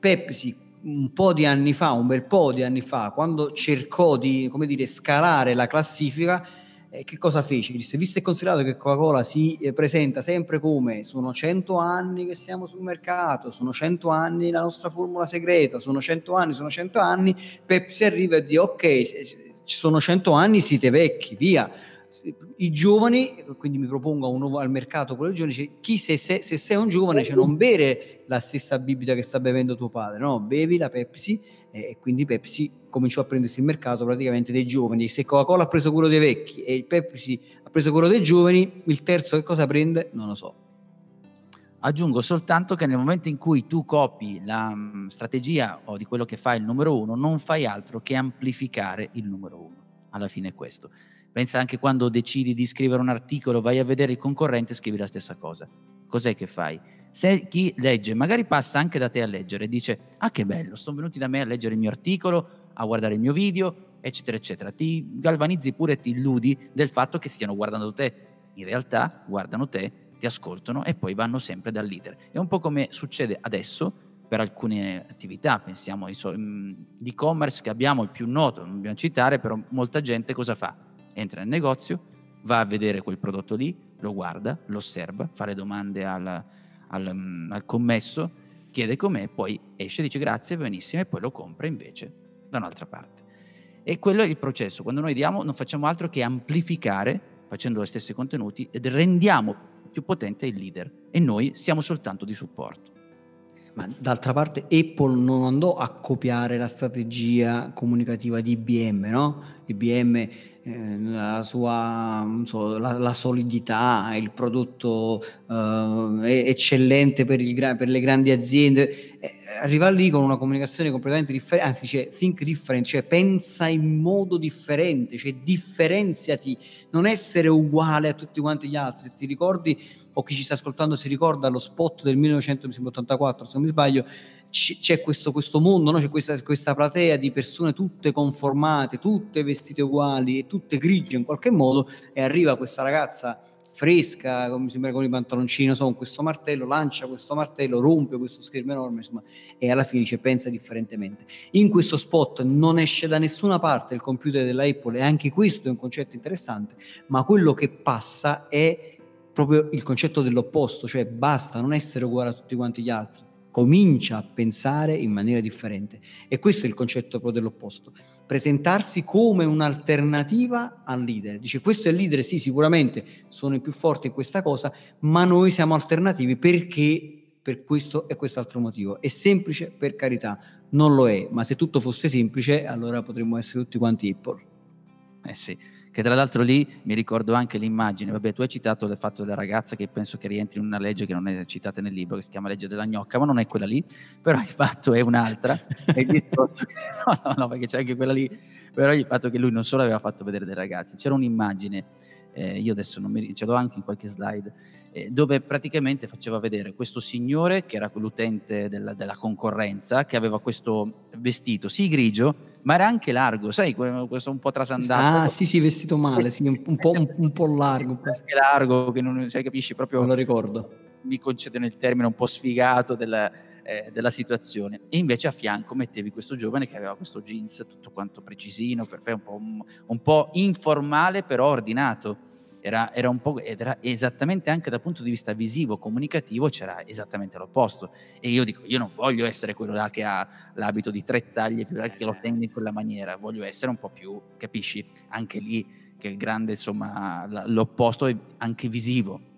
Pepsi un po' di anni fa, un bel po' di anni fa, quando cercò di, come dire, scalare la classifica, eh, che cosa fece? Disse, visto e considerato che Coca-Cola si eh, presenta sempre come sono 100 anni che siamo sul mercato, sono 100 anni la nostra formula segreta, sono 100 anni, sono 100 anni, Pepsi arriva e dice ok, ci sono 100 anni, siete vecchi, via. I giovani, quindi mi propongo nuovo al mercato quello giovane, dice, chi se, se, se sei un giovane, cioè non bere la stessa bibita che sta bevendo tuo padre, no, bevi la Pepsi e quindi Pepsi cominciò a prendersi il mercato praticamente dei giovani. Se Coca-Cola ha preso quello dei vecchi e Pepsi ha preso quello dei giovani, il terzo che cosa prende? Non lo so. Aggiungo soltanto che nel momento in cui tu copi la um, strategia o di quello che fa il numero uno, non fai altro che amplificare il numero uno. Alla fine è questo. Pensa anche quando decidi di scrivere un articolo, vai a vedere il concorrente e scrivi la stessa cosa. Cos'è che fai? Se chi legge, magari passa anche da te a leggere e dice, ah che bello, sono venuti da me a leggere il mio articolo, a guardare il mio video, eccetera, eccetera. Ti galvanizzi pure e ti illudi del fatto che stiano guardando te. In realtà guardano te, ti ascoltano e poi vanno sempre dal leader. È un po' come succede adesso per alcune attività, pensiamo di mm, e-commerce che abbiamo il più noto, non dobbiamo citare, però molta gente cosa fa? Entra nel negozio, va a vedere quel prodotto lì, lo guarda, lo osserva, fa le domande al, al, mm, al commesso, chiede com'è, poi esce, dice grazie, benissimo, e poi lo compra invece da un'altra parte. E quello è il processo. Quando noi diamo, non facciamo altro che amplificare, facendo gli stessi contenuti, ed rendiamo più potente il leader. E noi siamo soltanto di supporto. Ma d'altra parte Apple non andò a copiare la strategia comunicativa di IBM, no? IBM la sua la, la, solidità, il prodotto eh, eccellente per, il, per, le grandi aziende, eh, arriva lì con una comunicazione completamente differente, anzi dice think different, cioè pensa in modo differente, cioè differenziati, non essere uguale a tutti quanti gli altri. Se ti ricordi, o chi ci sta ascoltando si ricorda lo spot del 1984, se non mi sbaglio, c'è questo, questo mondo, no? c'è questa, questa, platea di persone tutte conformate, tutte vestite uguali e tutte grigie in qualche modo e arriva questa ragazza fresca, mi sembra con i pantaloncini, so, con questo martello, lancia questo martello, rompe questo schermo enorme, insomma, e alla fine ci pensa differentemente. In questo spot non esce da nessuna parte il computer della Apple e anche questo è un concetto interessante, ma quello che passa è proprio il concetto dell'opposto, cioè basta non essere uguale a tutti quanti gli altri comincia a pensare in maniera differente. E questo è il concetto proprio dell'opposto. Presentarsi come un'alternativa al leader. Dice questo è il leader, sì, sicuramente sono i più forti in questa cosa, ma noi siamo alternativi perché per questo e quest'altro motivo. È semplice, per carità, non lo è, ma se tutto fosse semplice, allora potremmo essere tutti quanti Apple. Eh sì che tra l'altro lì mi ricordo anche l'immagine, vabbè tu hai citato il fatto della ragazza che penso che rientri in una legge che non è citata nel libro, che si chiama legge della gnocca, ma non è quella lì, però il fatto è un'altra, è discorso, no, no, no, perché c'è anche quella lì, però il fatto che lui non solo aveva fatto vedere dei ragazzi, c'era un'immagine, eh, io adesso non mi ce l'ho anche in qualche slide, eh, dove praticamente faceva vedere questo signore che era quell'utente della, della concorrenza, che aveva questo vestito, sì grigio, ma era anche largo, sai, questo un po' trasandato. Ah, sì, sì, vestito male, sì, un, po', un, un po', largo. Un Anche largo, che non sai, capisci proprio. Non lo ricordo. Mi concedono il termine un po' sfigato della, eh, della situazione. E invece a fianco mettevi questo giovane che aveva questo jeans tutto quanto precisino, perfetto, un po', un po' informale, però ordinato era, era un po', ed era esattamente anche dal punto di vista visivo, comunicativo, c'era esattamente l'opposto. E io dico, io non voglio essere quello là che ha l'abito di tre taglie più che lo tenga in quella maniera, voglio essere un po' più, capisci? Anche lì che è grande, insomma, l'opposto è anche visivo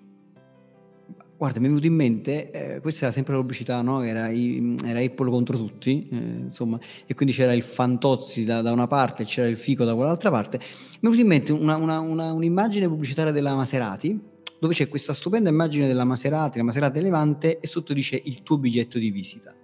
Guarda, mi è venuto in mente, eh, questa era sempre la pubblicità, no? Era, era Apple contro tutti, eh, insomma, e quindi c'era il Fantozzi da, da, una parte e c'era il Fico da quell'altra parte. Mi è venuto in mente una, una, una, un'immagine pubblicitaria della Maserati, dove c'è questa stupenda immagine della Maserati, la Maserati Levante, e sotto dice il tuo biglietto di visita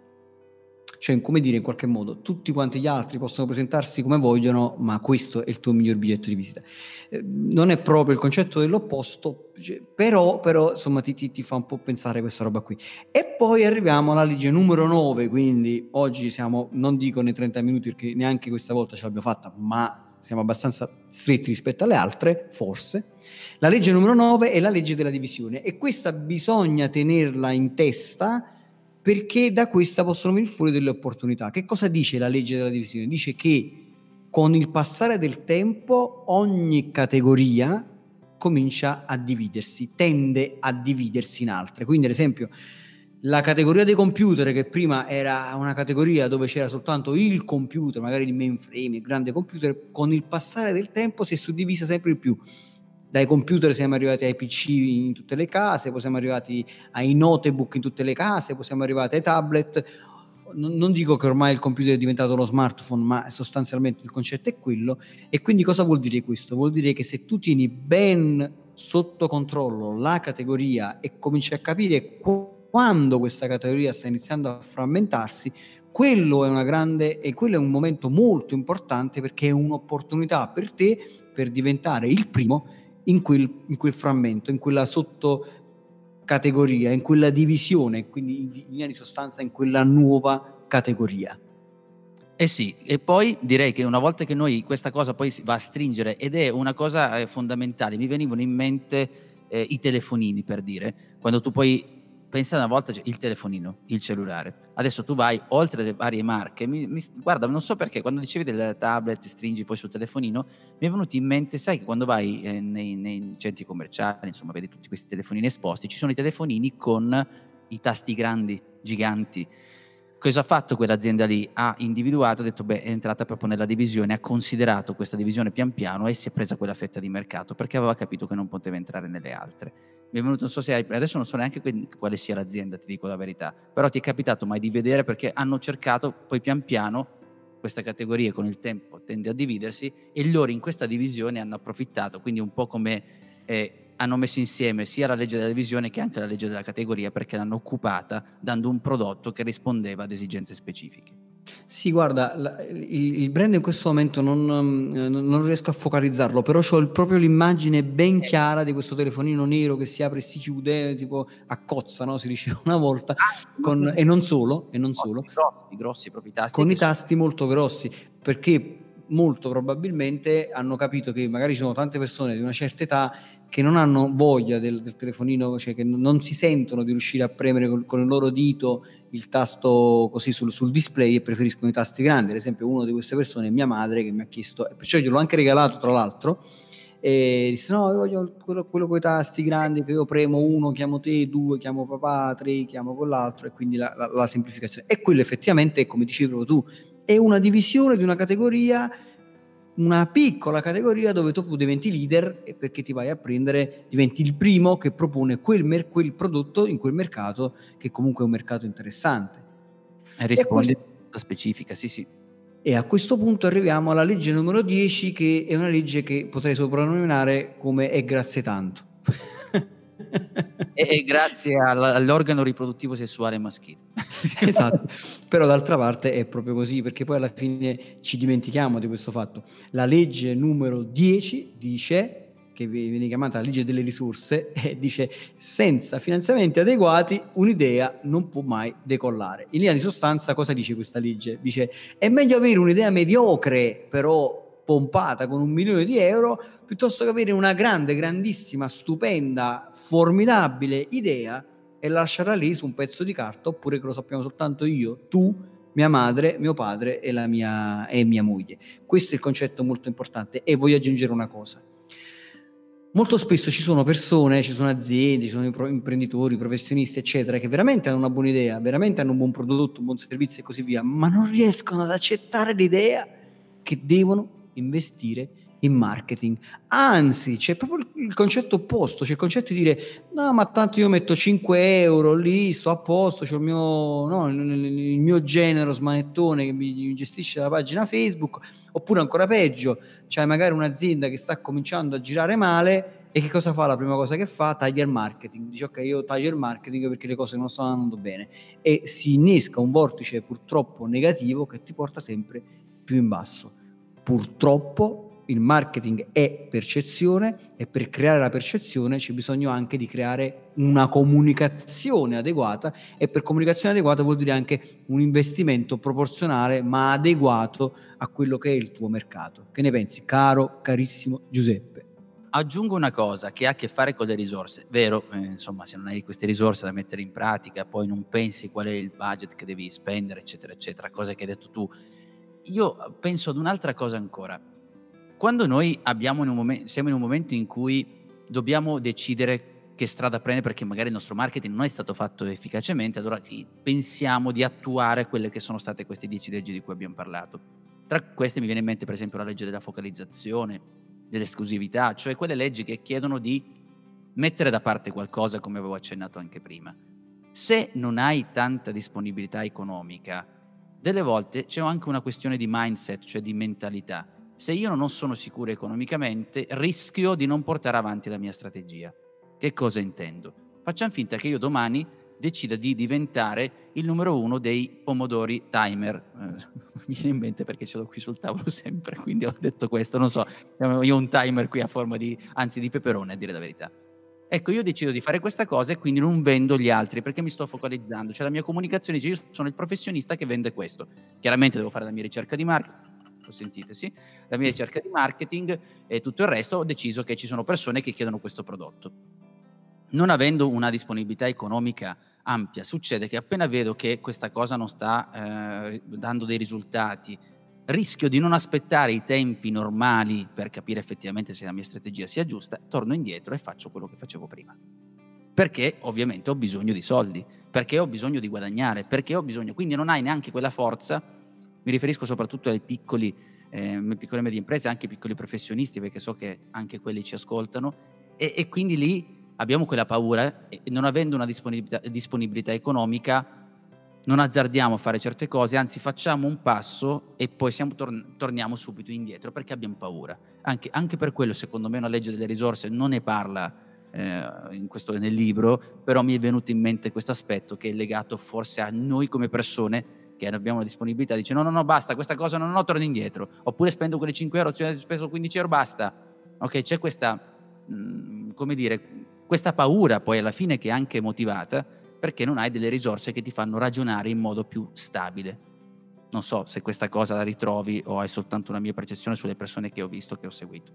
cioè come dire in qualche modo tutti quanti gli altri possono presentarsi come vogliono ma questo è il tuo miglior biglietto di visita eh, non è proprio il concetto dell'opposto cioè, però, però insomma ti, ti, ti, fa un po' pensare questa roba qui e poi arriviamo alla legge numero 9 quindi oggi siamo non dico nei 30 minuti perché neanche questa volta ce l'abbiamo fatta ma siamo abbastanza stretti rispetto alle altre, forse. La legge numero 9 è la legge della divisione e questa bisogna tenerla in testa perché da questa possono venire fuori delle opportunità. Che cosa dice la legge della divisione? Dice che con il passare del tempo ogni categoria comincia a dividersi, tende a dividersi in altre. Quindi ad esempio la categoria dei computer che prima era una categoria dove c'era soltanto il computer, magari il mainframe, il grande computer, con il passare del tempo si è suddivisa sempre di più dai computer siamo arrivati ai PC in tutte le case, poi siamo arrivati ai notebook in tutte le case, poi siamo arrivati ai tablet. Non, non dico che ormai il computer è diventato lo smartphone, ma sostanzialmente il concetto è quello. E quindi cosa vuol dire questo? Vuol dire che se tu tieni ben sotto controllo la categoria e cominci a capire quando questa categoria sta iniziando a frammentarsi, quello è una grande e quello è un momento molto importante perché è un'opportunità per te per diventare il primo in quel, in quel frammento, in quella sottocategoria, in quella divisione, quindi in linea di sostanza in quella nuova categoria. Eh sì, e poi direi che una volta che noi questa cosa poi va a stringere ed è una cosa eh, fondamentale, mi venivano in mente eh, i telefonini per dire, quando tu poi pensa una volta il telefonino, il cellulare. Adesso tu vai oltre le varie marche. Mi, mi, guarda, non so perché quando dicevi del tablet, stringi poi sul telefonino, mi è venuto in mente, sai che quando vai eh, nei, nei, centri commerciali, insomma, vedi tutti questi telefonini esposti, ci sono i telefonini con i tasti grandi, giganti. Cosa ha fatto quell'azienda lì? Ha individuato, ha detto, beh, è entrata proprio nella divisione, ha considerato questa divisione pian piano e si è presa quella fetta di mercato perché aveva capito che non poteva entrare nelle altre mi è venuto, non so se hai, adesso non so neanche quale sia l'azienda, ti dico la verità, però ti è capitato mai di vedere perché hanno cercato poi pian piano questa categoria con il tempo tende a dividersi e loro in questa divisione hanno approfittato, quindi un po' come eh, hanno messo insieme sia la legge della divisione che anche la legge della categoria perché l'hanno occupata dando un prodotto che rispondeva ad esigenze specifiche. Sì, guarda, la- il, il brand in questo momento non, mm, non riesco a focalizzarlo, però ho proprio l'immagine ben eh. chiara di questo telefonino nero che si apre e si chiude, tipo a cozza, no? Si diceva una volta, ah, con- e non solo, e non solo, grossi, grossi proprio i tasti. con i tasti molto grossi, perché molto probabilmente hanno capito che magari ci sono tante persone di una certa età che non hanno voglia del, del telefonino, cioè che non si sentono di riuscire a premere con, con il loro dito il tasto così sul, sul, display e preferiscono i tasti grandi. Ad esempio, una di queste persone è mia madre che mi ha chiesto, perciò gliel'ho anche regalato tra l'altro. E disse: No, io voglio quello, quello con i tasti grandi che io premo uno, chiamo te, due, chiamo papà, tre, chiamo quell'altro, e quindi la, la, la semplificazione. E quello effettivamente, come dicevi tu, è una divisione di una categoria una piccola categoria dove tu diventi leader e perché ti vai a prendere, diventi il primo che propone quel, mer- quel prodotto in quel mercato che comunque è un mercato interessante. E rispondi a questo... specifica, sì sì. E a questo punto arriviamo alla legge numero 10 che è una legge che potrei soprannominare come è grazie tanto. E, grazie all'organo riproduttivo sessuale maschile. esatto, però d'altra parte è proprio così, perché poi alla fine ci dimentichiamo di questo fatto. La legge numero 10 dice che viene chiamata la legge delle risorse, e dice senza finanziamenti adeguati un'idea non può mai decollare. In linea di sostanza cosa dice questa legge? Dice è meglio avere un'idea mediocre però pompata con un milione di euro piuttosto che avere una grande, grandissima, stupenda, formidabile idea e lasciarla lì su un pezzo di carta oppure che lo sappiamo soltanto io, tu, mia madre, mio padre e, la mia, e mia moglie. Questo è il concetto molto importante e voglio aggiungere una cosa. molto spesso ci sono persone, ci sono aziende, ci sono imprenditori, professionisti, eccetera, che veramente hanno una buona idea, veramente hanno un buon prodotto, un buon servizio e così via, ma non riescono ad accettare l'idea che devono investire in marketing. Anzi, c'è proprio il concetto opposto, c'è il concetto di dire no, ma tanto io metto 5 euro lì, sto a posto, c'è il mio, no, il, mio genero smanettone che mi gestisce la pagina Facebook, oppure ancora peggio, c'è magari un'azienda che sta cominciando a girare male e che cosa fa? La prima cosa che fa? Taglia il marketing. Dice ok, io taglio il marketing perché le cose non stanno andando bene. E si innesca un vortice purtroppo negativo che ti porta sempre più in basso. Purtroppo il marketing è percezione e per creare la percezione c'è bisogno anche di creare una comunicazione adeguata e per comunicazione adeguata vuol dire anche un investimento proporzionale ma adeguato a quello che è il tuo mercato. Che ne pensi, caro, carissimo Giuseppe? Aggiungo una cosa che ha a che fare con le risorse. Vero, eh, insomma, se non hai queste risorse da mettere in pratica, poi non pensi qual è il budget che devi spendere, eccetera, eccetera, cose che hai detto tu. Io penso ad un'altra cosa ancora quando noi in momen- siamo in un momento in cui dobbiamo decidere che strada prendere perché magari il nostro marketing non è stato fatto efficacemente, allora pensiamo di attuare quelle che sono state queste dieci leggi di cui abbiamo parlato. Tra queste mi viene in mente per esempio la legge della focalizzazione, dell'esclusività, cioè quelle leggi che chiedono di mettere da parte qualcosa come avevo accennato anche prima. Se non hai tanta disponibilità economica, delle volte c'è anche una questione di mindset, cioè di mentalità se io non sono sicuro economicamente, rischio di non portare avanti la mia strategia. Che cosa intendo? Facciamo finta che io domani decida di diventare il numero uno dei pomodori timer. Eh, mi viene in mente perché ce l'ho qui sul tavolo sempre, quindi ho detto questo, non so, io ho un timer qui a forma di, anzi di peperone a dire la verità. Ecco, io decido di fare questa cosa e quindi non vendo gli altri perché mi sto focalizzando. Cioè la mia comunicazione dice io sono il professionista che vende questo. Chiaramente devo fare la mia ricerca di marketing, lo sentite, sì? La mia ricerca di marketing e tutto il resto ho deciso che ci sono persone che chiedono questo prodotto. Non avendo una disponibilità economica ampia, succede che appena vedo che questa cosa non sta eh, dando dei risultati, rischio di non aspettare i tempi normali per capire effettivamente se la mia strategia sia giusta, torno indietro e faccio quello che facevo prima. Perché ovviamente ho bisogno di soldi, perché ho bisogno di guadagnare, perché ho bisogno, quindi non hai neanche quella forza, mi riferisco soprattutto ai piccoli, eh, piccole e medie imprese, anche ai piccoli professionisti, perché so che anche quelli ci ascoltano, e, e quindi lì abbiamo quella paura e non avendo una disponibilità, disponibilità economica non azzardiamo a fare certe cose, anzi facciamo un passo e poi tor- torniamo subito indietro perché abbiamo paura. Anche, anche, per quello, secondo me, una legge delle risorse non ne parla eh, questo, nel libro, però mi è venuto in mente questo aspetto che è legato forse a noi come persone che abbiamo la disponibilità, dice no, no, no, basta, questa cosa non ho, torno indietro, oppure spendo quelle 5 euro, ho speso 15 euro, basta. Ok, c'è questa, mh, mm, come dire, questa paura poi alla fine che è anche motivata perché non hai delle risorse che ti fanno ragionare in modo più stabile. Non so se questa cosa la ritrovi o hai soltanto una mia percezione sulle persone che ho visto, che ho seguito.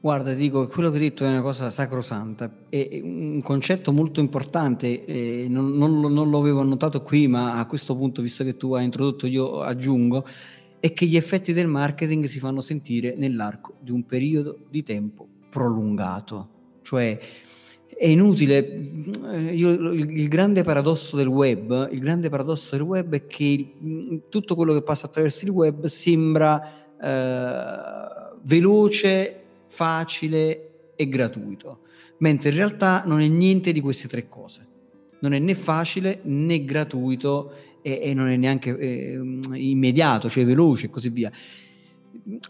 Guarda, dico quello che hai detto è una cosa sacrosanta, è un concetto molto importante, non, non, non, lo avevo annotato qui, ma a questo punto, visto che tu hai introdotto, io aggiungo, è che gli effetti del marketing si fanno sentire nell'arco di un periodo di tempo prolungato, cioè è inutile. Io, il, grande paradosso del web, il grande paradosso del web è che il, tutto quello che passa attraverso il web sembra eh, veloce, facile e gratuito, mentre in realtà non è niente di queste tre cose. Non è né facile né gratuito e, e non è neanche eh, immediato, cioè veloce e così via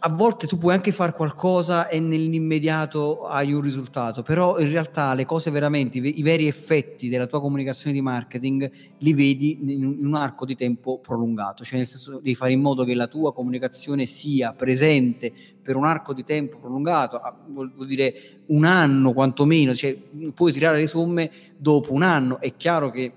a volte tu puoi anche fare qualcosa e nell'immediato hai un risultato, però in realtà le cose veramente, i, veri effetti della tua comunicazione di marketing li vedi in un arco di tempo prolungato, cioè nel senso di fare in modo che la tua comunicazione sia presente per un arco di tempo prolungato, vuol, dire un anno quantomeno, cioè puoi tirare le somme dopo un anno, è chiaro che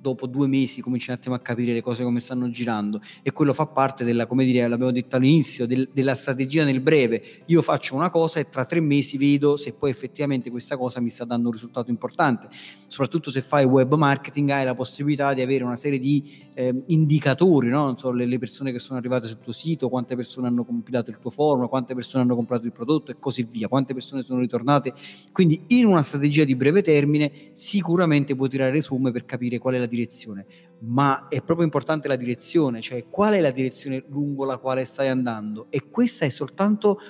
dopo due mesi cominci un attimo a capire le cose come stanno girando e quello fa parte della, come dire, l'abbiamo detto all'inizio, del, della strategia nel breve. Io faccio una cosa e tra tre mesi vedo se poi effettivamente questa cosa mi sta dando un risultato importante. Soprattutto se fai web marketing hai la possibilità di avere una serie di eh, indicatori, no? so, le, le, persone che sono arrivate sul tuo sito, quante persone hanno compilato il tuo forum, quante persone hanno comprato il prodotto e così via, quante persone sono ritornate. Quindi in una strategia di breve termine sicuramente puoi tirare somme per capire qual è la direzione, ma è proprio importante la direzione, cioè qual è la direzione lungo la quale stai andando e questa è soltanto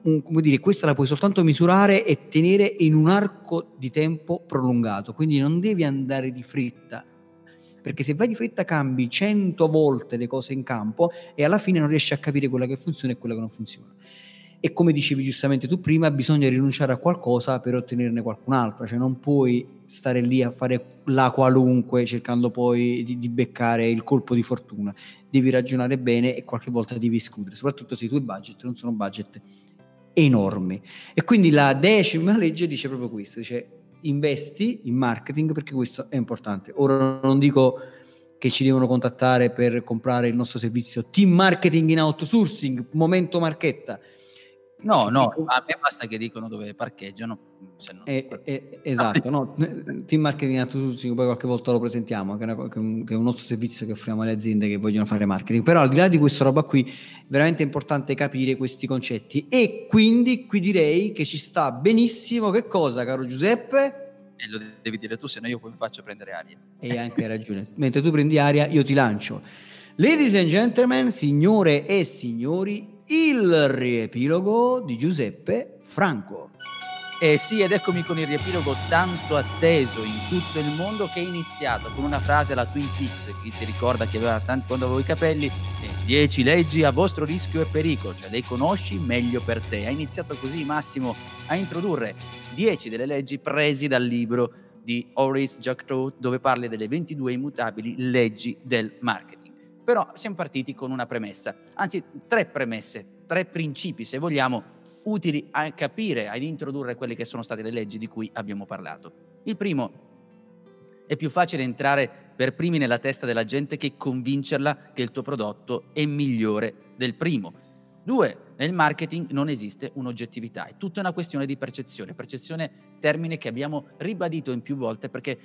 come dire, questa la puoi soltanto misurare e tenere in un arco di tempo prolungato, quindi non devi andare di fretta, perché se vai di fretta cambi cento volte le cose in campo e alla fine non riesci a capire quella che funziona e quella che non funziona. E come dicevi giustamente tu prima, bisogna rinunciare a qualcosa per ottenerne qualcun'altra, cioè non puoi stare lì a fare la qualunque cercando poi di, di beccare il colpo di fortuna. Devi ragionare bene e qualche volta devi escludere, soprattutto se i tuoi budget non sono budget enormi. E quindi la decima legge dice proprio questo, dice investi in marketing perché questo è importante. Ora non dico che ci devono contattare per comprare il nostro servizio team marketing in outsourcing, momento marchetta. No, no, a me basta che dicono dove parcheggiano. Non... Eh, eh, esatto, no? Team Marketing Outsourcing poi qualche volta lo presentiamo, che è, una, che, è un, che è, un, nostro servizio che offriamo alle aziende che vogliono fare marketing. Però al di là di questa roba qui, è veramente importante capire questi concetti. E quindi qui direi che ci sta benissimo, che cosa, caro Giuseppe? E lo devi dire tu, se no io poi mi faccio prendere aria. E hai anche ragione. Mentre tu prendi aria, io ti lancio. Ladies and gentlemen, signore e signori, il riepilogo di Giuseppe Franco. Eh sì, ed eccomi con il riepilogo tanto atteso in tutto il mondo che è iniziato con una frase alla Twin Peaks, chi si ricorda che aveva tanti quando avevo i capelli, 10 leggi a vostro rischio e pericolo, cioè le conosci meglio per te. Ha iniziato così Massimo a introdurre 10 delle leggi presi dal libro di Horace Jackrow dove parla delle 22 immutabili leggi del marketing. Però siamo partiti con una premessa, anzi tre premesse, tre principi se vogliamo, utili a capire, ad introdurre quelle che sono state le leggi di cui abbiamo parlato. Il primo, è più facile entrare per primi nella testa della gente che convincerla che il tuo prodotto è migliore del primo. Due, nel marketing non esiste un'oggettività, è tutta una questione di percezione, percezione termine che abbiamo ribadito in più volte perché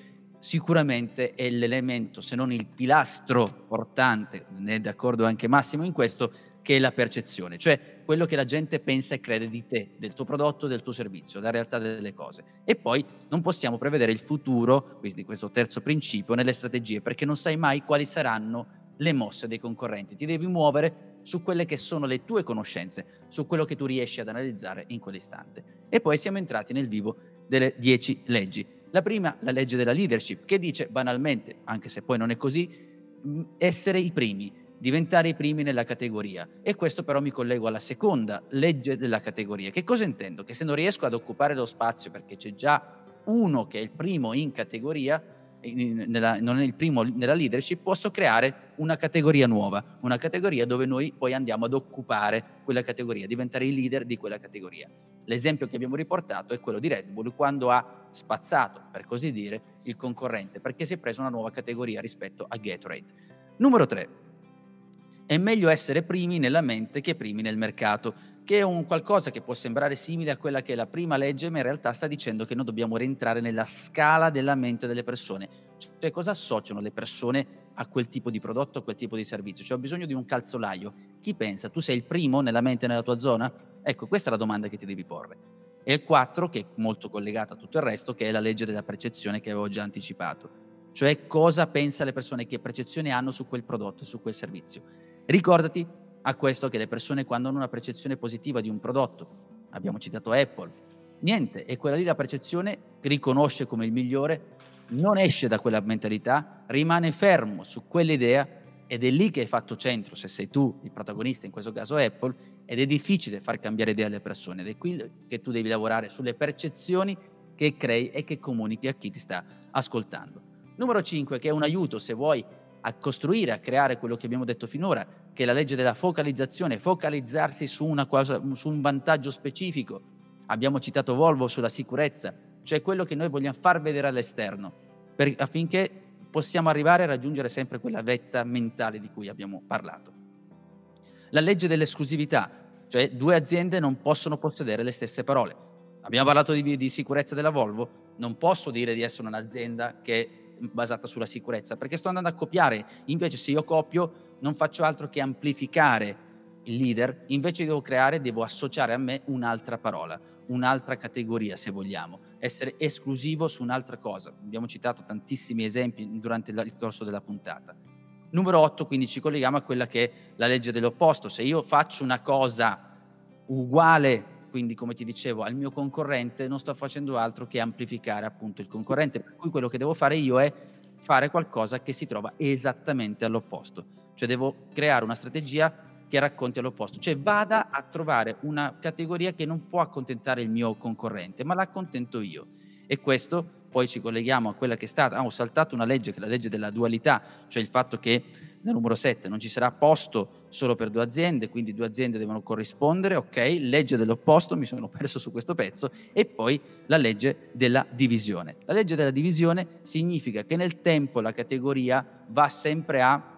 sicuramente è l'elemento, se non il pilastro portante, ne è d'accordo anche Massimo in questo, che è la percezione, cioè quello che la gente pensa e crede di te, del tuo prodotto, del tuo servizio, della realtà delle cose. E poi non possiamo prevedere il futuro, quindi questo terzo principio, nelle strategie, perché non sai mai quali saranno le mosse dei concorrenti. Ti devi muovere su quelle che sono le tue conoscenze, su quello che tu riesci ad analizzare in quell'istante. E poi siamo entrati nel vivo delle dieci leggi. La prima, la legge della leadership, che dice banalmente, anche se poi non è così, essere i primi, diventare i primi nella categoria. E questo però mi collego alla seconda legge della categoria. Che cosa intendo? Che se non riesco ad occupare lo spazio perché c'è già uno che è il primo in categoria, nella, non è il primo nella leadership, posso creare una categoria nuova, una categoria dove noi poi andiamo ad occupare quella categoria, diventare i leader di quella categoria. L'esempio che abbiamo riportato è quello di Red Bull quando ha spazzato, per così dire, il concorrente perché si è preso una nuova categoria rispetto a Gatorade. Numero 3. È meglio essere primi nella mente che primi nel mercato, che è un qualcosa che può sembrare simile a quella che è la prima legge, ma in realtà sta dicendo che noi dobbiamo rientrare nella scala della mente delle persone. Cioè cosa associano le persone a quel tipo di prodotto, a quel tipo di servizio? Cioè ho bisogno di un calzolaio. Chi pensa? Tu sei il primo nella mente nella tua zona? Ecco, questa è la domanda che ti devi porre. E il 4, che è molto collegata a tutto il resto, che è la legge della percezione che avevo già anticipato. Cioè cosa pensano le persone, che percezione hanno su quel prodotto, su quel servizio. Ricordati a questo che le persone quando hanno una percezione positiva di un prodotto, abbiamo citato Apple, niente, è quella lì la percezione riconosce come il migliore, non esce da quella mentalità, rimane fermo su quell'idea ed è lì che hai fatto centro, se sei tu il protagonista, in questo caso Apple, ed è difficile far cambiare idea alle persone ed è qui che tu devi lavorare sulle percezioni che crei e che comunichi a chi ti sta ascoltando. Numero 5, che è un aiuto se vuoi a costruire, a creare quello che abbiamo detto finora, che è la legge della focalizzazione, focalizzarsi su, una cosa, su un vantaggio specifico. Abbiamo citato Volvo sulla sicurezza, cioè quello che noi vogliamo far vedere all'esterno, per, affinché possiamo arrivare a raggiungere sempre quella vetta mentale di cui abbiamo parlato. La legge dell'esclusività, cioè due aziende non possono possedere le stesse parole. Abbiamo parlato di, di sicurezza della Volvo, non posso dire di essere un'azienda che basata sulla sicurezza, perché sto andando a copiare, invece se io copio non faccio altro che amplificare il leader, invece devo creare, devo associare a me un'altra parola, un'altra categoria se vogliamo, essere esclusivo su un'altra cosa. Abbiamo citato tantissimi esempi durante il corso della puntata. Numero 8, quindi ci colleghiamo a quella che è la legge dell'opposto. Se io faccio una cosa uguale, quindi come ti dicevo, al mio concorrente, non sto facendo altro che amplificare appunto il concorrente, per cui quello che devo fare io è fare qualcosa che si trova esattamente all'opposto. Cioè devo creare una strategia che racconti all'opposto, cioè vada a trovare una categoria che non può accontentare il mio concorrente, ma l'accontento io. E questo poi ci colleghiamo a quella che è stata, ah, ho saltato una legge che è la legge della dualità, cioè il fatto che la numero 7 non ci sarà posto solo per due aziende, quindi due aziende devono corrispondere, ok, legge dell'opposto, mi sono perso su questo pezzo, e poi la legge della divisione. La legge della divisione significa che nel tempo la categoria va sempre a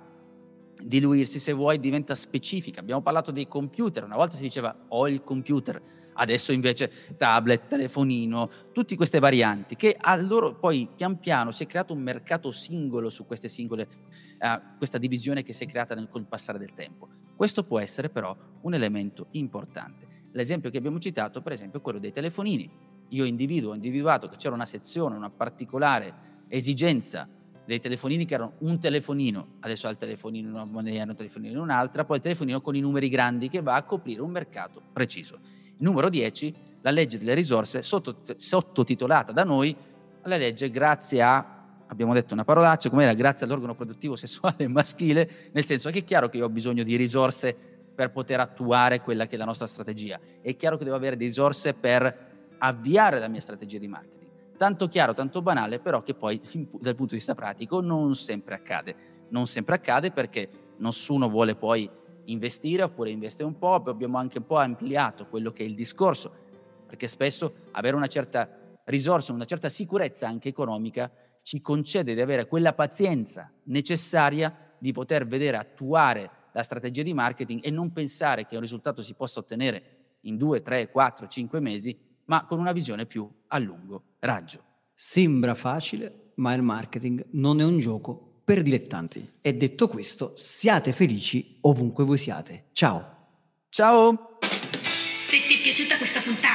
diluirsi, se vuoi, diventa specifica. Abbiamo parlato dei computer, una volta si diceva ho il computer, adesso invece tablet, telefonino, tutte queste varianti che a loro poi pian piano si è creato un mercato singolo su queste singole, uh, questa divisione che si è creata nel, col passare del tempo. Questo può essere però un elemento importante. L'esempio che abbiamo citato, per esempio, è quello dei telefonini. Io individuo, ho individuato che c'era una sezione, una particolare esigenza dei telefonini che erano un telefonino, adesso ha il telefonino in una moneta, un telefonino in un'altra, poi il telefonino con i numeri grandi che va a coprire un mercato preciso. Numero 10, la legge delle risorse, sottotitolata da noi, la legge grazie a, abbiamo detto una parolaccia, come era grazie all'organo produttivo sessuale maschile, nel senso che è chiaro che io ho bisogno di risorse per poter attuare quella che è la nostra strategia, è chiaro che devo avere risorse per avviare la mia strategia di marketing tanto chiaro, tanto banale, però che poi dal punto di vista pratico non sempre accade. Non sempre accade perché nessuno vuole poi investire oppure investe un po', abbiamo anche un po' ampliato quello che è il discorso, perché spesso avere una certa risorsa, una certa sicurezza anche economica ci concede di avere quella pazienza necessaria di poter vedere attuare la strategia di marketing e non pensare che un risultato si possa ottenere in due, tre, quattro, cinque mesi, ma con una visione più a lungo raggio. Sembra facile, ma il marketing non è un gioco per dilettanti. E detto questo, siate felici ovunque voi siate. Ciao! Ciao! Se ti è piaciuta questa puntata